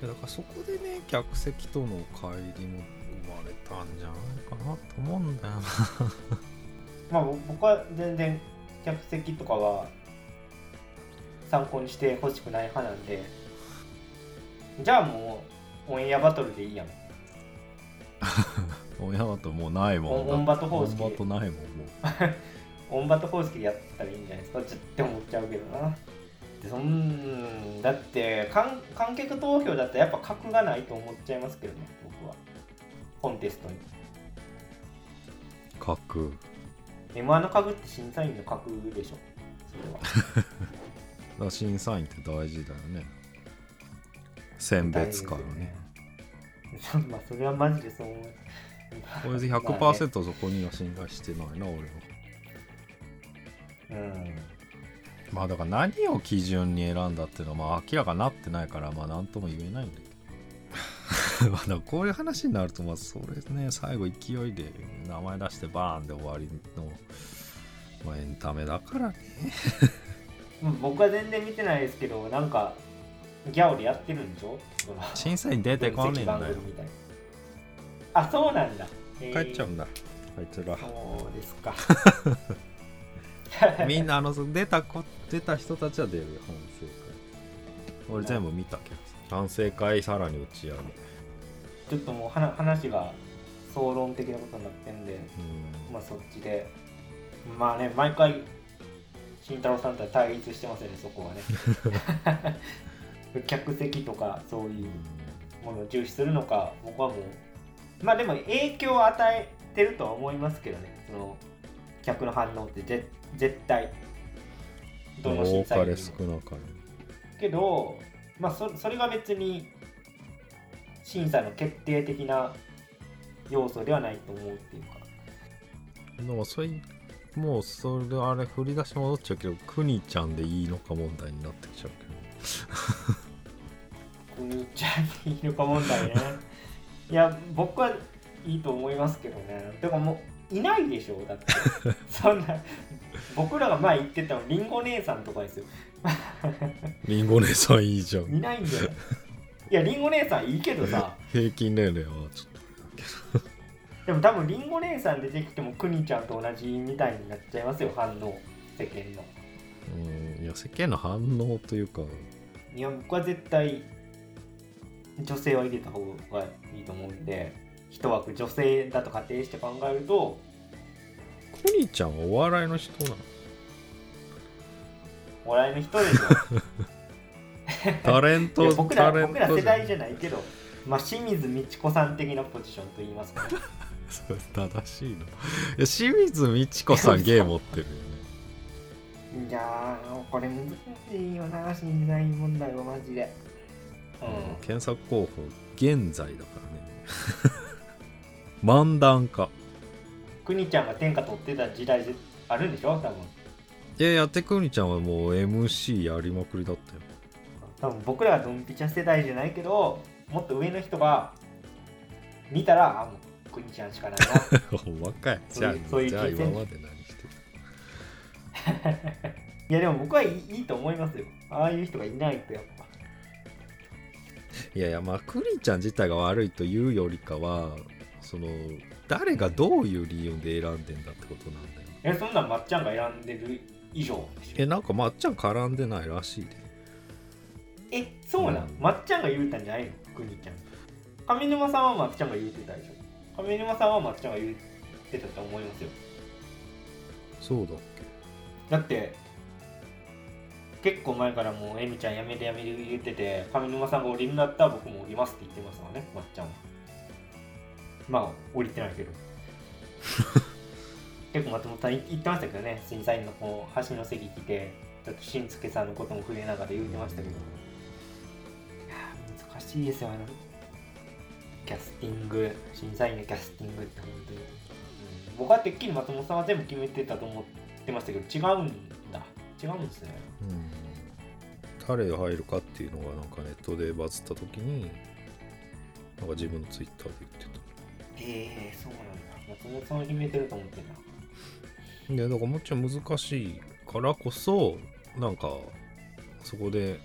いやだからそこでね客席との乖離も生まれたんじゃないかなと思うんだよな まあ、ぼ僕は全然、客席とかは参考にしてほしくない派なんで、じゃあもう、オンエアバトルでいいやん。親だともうないもんオンオンバト方式オンバトないもんも オンバト方式でやったらいいんじゃないですかちょって思っちゃうけどな。でそんだって観観客投票だったらやっぱ格がないと思っちゃいますけどね僕は。コンテストに。う格 M1 の格って審査員の格でしょそれは。審査員って大事だよね。選別からね。まあそれはマジでそう思うこれでまあね。100%そこには信頼してないな俺は。うんまあだから何を基準に選んだっていうのはまあ明らかになってないからまあ何とも言えないんだけど。まあこういう話になるとまあそれね最後勢いで名前出してバーンで終わりの、まあ、エンタメだからね。う ん僕は全然見てないですけどなんかギャオでやってるんでしょ？審査員出てこねえんだあそうなんだ。帰っちゃうんだ。あいつら。そうですか みんなあの出た子出た人たちは出るよ反省会。俺全部見たけど反省会さらに打ち上げ。ちょっともう話話が総論的なことになってんでうん。まあそっちで。まあね毎回慎太郎さんとは対立してますよねそこはね。客席とかそういうものを重視するのか僕はもう。まあでも影響を与えてるとは思いますけどねその客の反応ってぜ絶対。どの多審査員にも。少なかれけどまあそそれが別に審査の決定的な要素ではないと思うっていうか。でもそれもうそれあれ振り出し戻っちゃうけどくにちゃんでいいのか問題になってきちゃうくにちゃんにいるか問題ね。いや僕はいいと思いますけどね。てかもういないでしょだって。そんな僕らが前言ってたのりんご姉さんとかですよ。りんご姉さんいいじゃん。いないんだよ。いやりんご姉さんいいけどさ。平均年齢はちょっでも多分りんご姉さん出てきてもくにちゃんと同じみたいになっちゃいますよ反応。世間の。とうんいや世間の反応というか。いや僕は絶対女性は入れた方がいいと思うんで一枠女性だと仮定して考えるとくにちゃんはお笑いの人なの？お笑いの人でしょ。タレント僕タレンら僕ら世代じゃないけど、まあ、清水美智子さん的なポジションと言いますか、それ正しいの。いや清水美智子さん芸持ってるよね。いやーこれ難しいよな審査員問題はマジで。うん。検索候補現在だからね漫談家。くにちゃんが天下取ってた時代であるんでしょ？多分。いやいやてくにちゃんはもう MC やりまくりだったよ。多分僕らがドンピチャ世代じゃないけどもっと上の人が見たらあもうくにちゃんしかないな。ほんまかいじゃあそういうじゃあ今まで何して いやでも僕はいいいいと思いますよ。ああいう人がいないとやっぱ。たいやいやまあくにちゃん自体が悪いというよりかはその誰がどういう理由で選んでんだってことなんだよ。えそんなんまっちゃんが選んでる以上。えなんかまっちゃん絡んでないらしいで。えそうなん、うん。まっちゃんが言うたんじゃないの？くにちゃん。上沼さんはまっちゃんが言うてたでしょ。上沼さんはまっちゃんが言ってたと思いますよ。そうだっだって結構前からもうエミちゃんやめてやめて言ってて上沼さんが降りるんだったら僕も降りますって言ってますからねまっちゃんはまあ降りてないけど。結構松本さん言ってましたけどね。審査員のこう橋の席来てちょっとしんすけさんのことも触れながら言ってましたけど。難しいですよあの。キャスティング。審査員のキャスティングって本当に、うん。僕はてっきり松本さんは全部決めてたと思ってましたけど違うんだ。違うんですね。けうん。誰が入るかっていうのがなんかネットでバズった時になんか自分のツイッターで言ってへえそうなんだ。松本さんは決めてると思ってたいやだからもちろん難しいからこそなんかそこで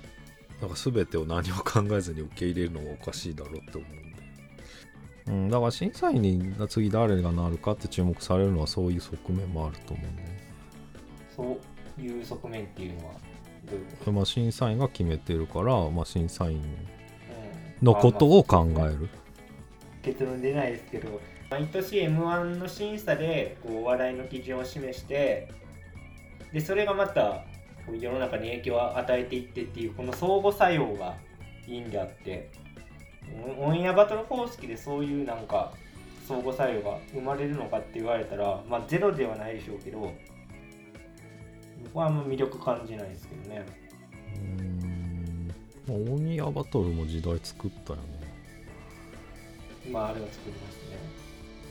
なんか全てを何も考えずに受け入れるのもおかしいだろうって思うんで、うん、だから審査員に次誰がなるかって注目されるのはそういう側面もあると思うんで、そういう側面っていうのはどういうこまあ、審査員が決めてるから、まあ、審査員のことを考える結論出ないですけど。毎年 m 1の審査でこうお笑いの基準を示してでそれがまたこう世の中に影響を与えていってっていうこの相互作用がいいんであって。オンエアバトル方式でそういうなんか相互作用が生まれるのかって言われたらまあゼロではないでしょうけど僕はあんま魅力感じないですけどね。うーん。まあオニアバトルも時代作ったよねまああれは作りましたね。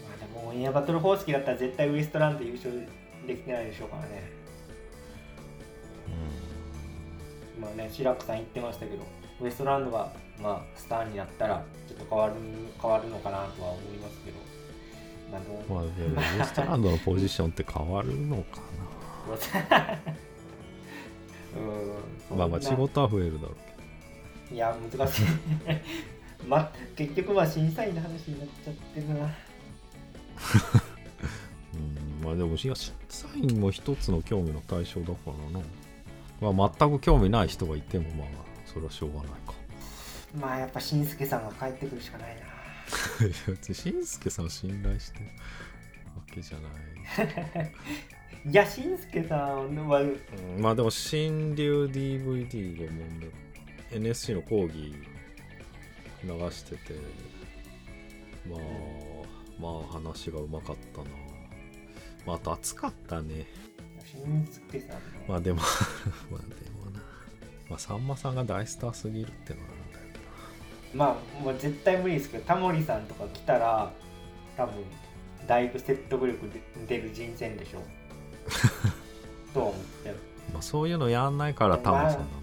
まあでもオンエアバトル方式だったら絶対ウエストランド優勝できてないでしょうからね。今ね志らくさん言ってましたけどウエストランドがまあスターになったらちょっと変わる変わるのかなとは思いますけど。まあどうまあでもウエストランドのポジションって変わるのか うん。なまあまあ仕事は増えるだろういや難しいま結局まあ審査員の話になっちゃってるな。うんまあでも審査員も一つの興味の対象だからな。まあ全く興味ない人がいてもまあそれはしょうがないか。まあやっぱしんすけさんが帰ってくるしかないな。しんすけさんを信頼してるわけじゃない。いやしんすけさんはうんまあでも新流 DVD がも NSC の講義流しててまあまあ話がうまかったな。まああと暑かったね。まあでも まあでもな。まあさんまさんが大スターすぎるってのはあるんだけど。まあもう絶対無理ですけどタモリさんとか来たら多分だいぶ説得力で出る人選でしょ。う とは思ってる。まあそういうのやんないからタモさん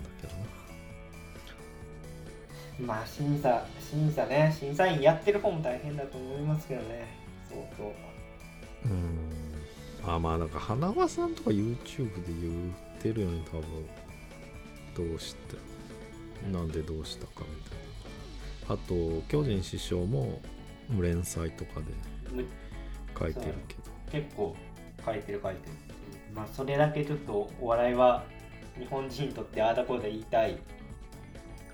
まあ審査審査ね審査員やってる方も大変だと思いますけどね。相当。うん。あまあなんか花輪さんとか YouTube で言ってるよね多分どうしてなんでどうしたかみたいな。あと巨人師匠も連載とかでむ書いてるけど。結構書いてる書いてるまあそれだけちょっとお笑いは日本人にとってああだこうだ言いたい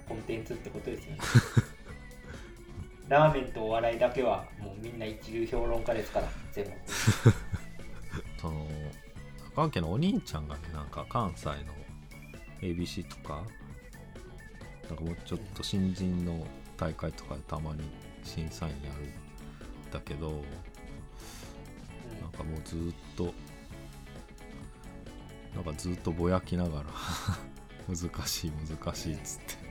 コンテンツってことですよね。ラーメンとお笑いだけはもうみんな一流評論家ですから全部。その赤家のお兄ちゃんがねなんか関西の ABC とかなんかもうちょっと新人の大会とかでたまに審査員やるんだけどなんかもうずっとなんかずっとぼやきながら 難しい難しいっつって。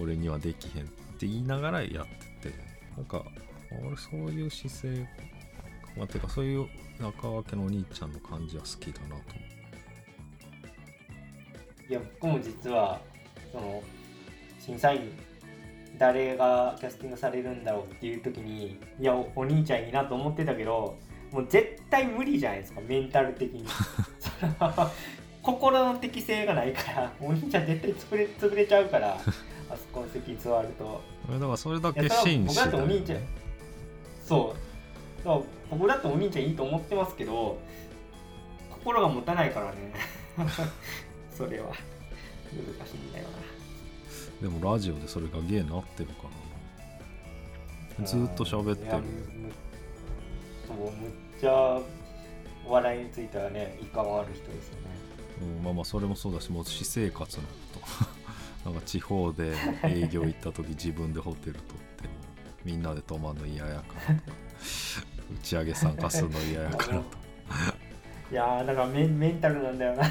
俺にはできへんって言いながらやっててなんか俺そういう姿勢まあ、てかそういう中分けのお兄ちゃんの感じは好きだなと思いや僕も実はその審査員誰がキャスティングされるんだろうっていう時にいやおお兄ちゃんいいなと思ってたけどもう絶対無理じゃないですかメンタル的に。心の適性がないからお兄ちゃん絶対潰れ潰れちゃうからあそこの席座ると。うだからそれだけ紳士だよ、僕だってお兄ちゃんね、そう。だ僕だってお兄ちゃんいいと思ってますけど心が持たないからね。それは。難しいんだよな。でもラジオでそれが芸になってるから。なずーっと喋ってる。そうむっちゃお笑いについてはねいかわる人ですよね。うん、まあまあそれもそうだしもう私生活のことなんか地方で営業行った時自分でホテル取ってもみんなで泊まるの嫌やからとか打ち上げ参加するの嫌やからとか。いやーだからメンメンタルなんだよな。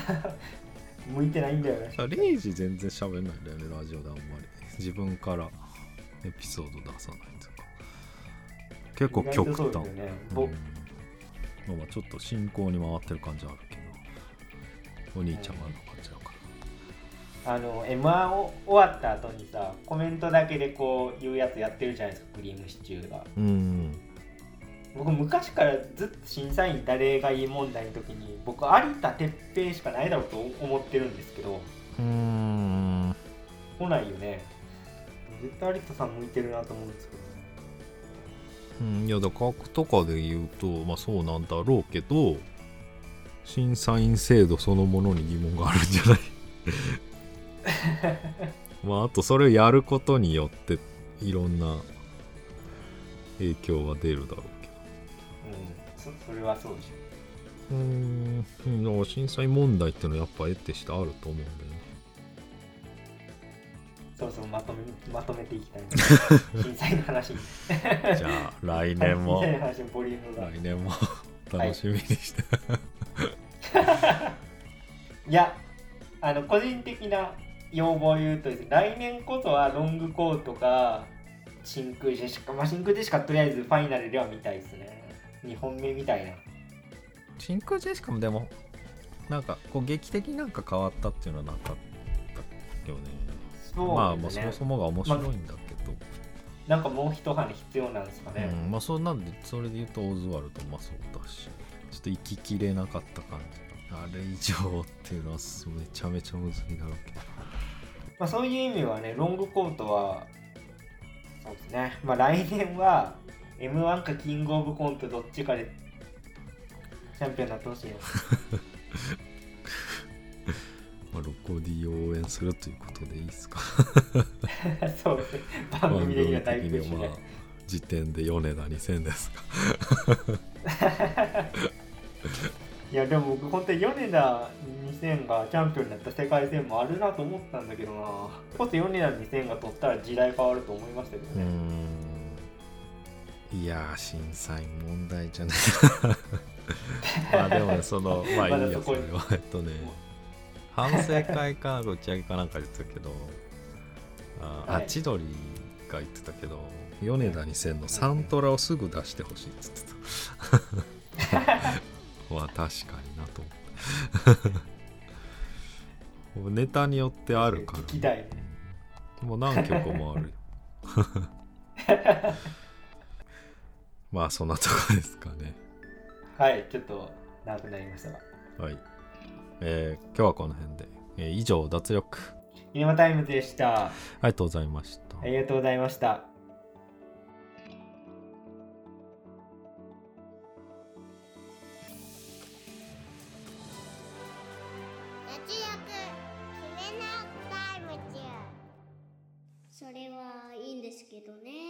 向いてないんだよね。レイジ全然喋んないんだよねラジオであんまり。自分からエピソード出さないというか。結構極端。ね。うん。ぼまあまあちょっと進行に回ってる感じはあるけど。お兄ちゃんが残っちゃうからあの M1 を終わった後にさコメントだけでこう言うやつやってるじゃないですかクリームシチューが。うん。僕昔からずっと審査員誰がいい問題の時に僕有田哲平しかないだろうと思ってるんですけど。うーん。来ないよね。絶対有田さん向いてるなと思うんですけどね。うん。いやだ格とかで言うとまあそうなんだろうけど審査員制度そのものに疑問があるんじゃない？まああとそれをやることによっていろんな影響は出るだろうけど。うん。そそれはそうでしょうーん。うんだから審査員問題ってのはやっぱ得てしてあると思うんだよね。そろそろまとめまとめていきたいな。審査員の話。にじゃあ来年も。来年も。楽しみにして、いやあの個人的な要望を言うとね来年こそはロングコートか真空ジェシカまあ真空ジェシカとりあえずファイナルでは見たいですね。2本目みたいな。真空ジェシカもでもなんかこう劇的になんか変わったっていうのはなかったっよね。そうまあまあそもそもが面白いんだけど、なんかもう一羽必要なんですかね、うん、まあそうなんでそれで言うとオズワルドもそうだしちょっと生ききれなかった感じあれ以上っていうのはめちゃめちゃむずいだろうけどまあ、そういう意味はねロングコートはそうですね。まあ来年は m 1かキングオブコントどっちかでチャンピオンになってほしいよ。まあ、ロコディを応援するということでいいですか。そう。ですね番組的には大プッシュでまあ時点で米田2000ですか いやでも僕本当に米田2000がチャンピオンになった世界戦もあるなと思ったんだけどな。こそ米田2000が取ったら時代変わると思いましたけどね、ん。いやー審査員問題じゃない。まあでもねそのまあいいやそれはえっとね反省会か打ち上げかなんかで言ってたけどあはい。あ千鳥が言ってたけど米田2000のサントラをすぐ出してほしいっつってた まあ確かになと。ネタによってあるから聞きたいね。もう何曲もあるよ。まあそんなとこですかね。はいちょっと長くなりましたが。はい。えー今日はこの辺で、えー以上脱力。シネマタイムズでした。ありがとうございました。ありがとうございましたけどね。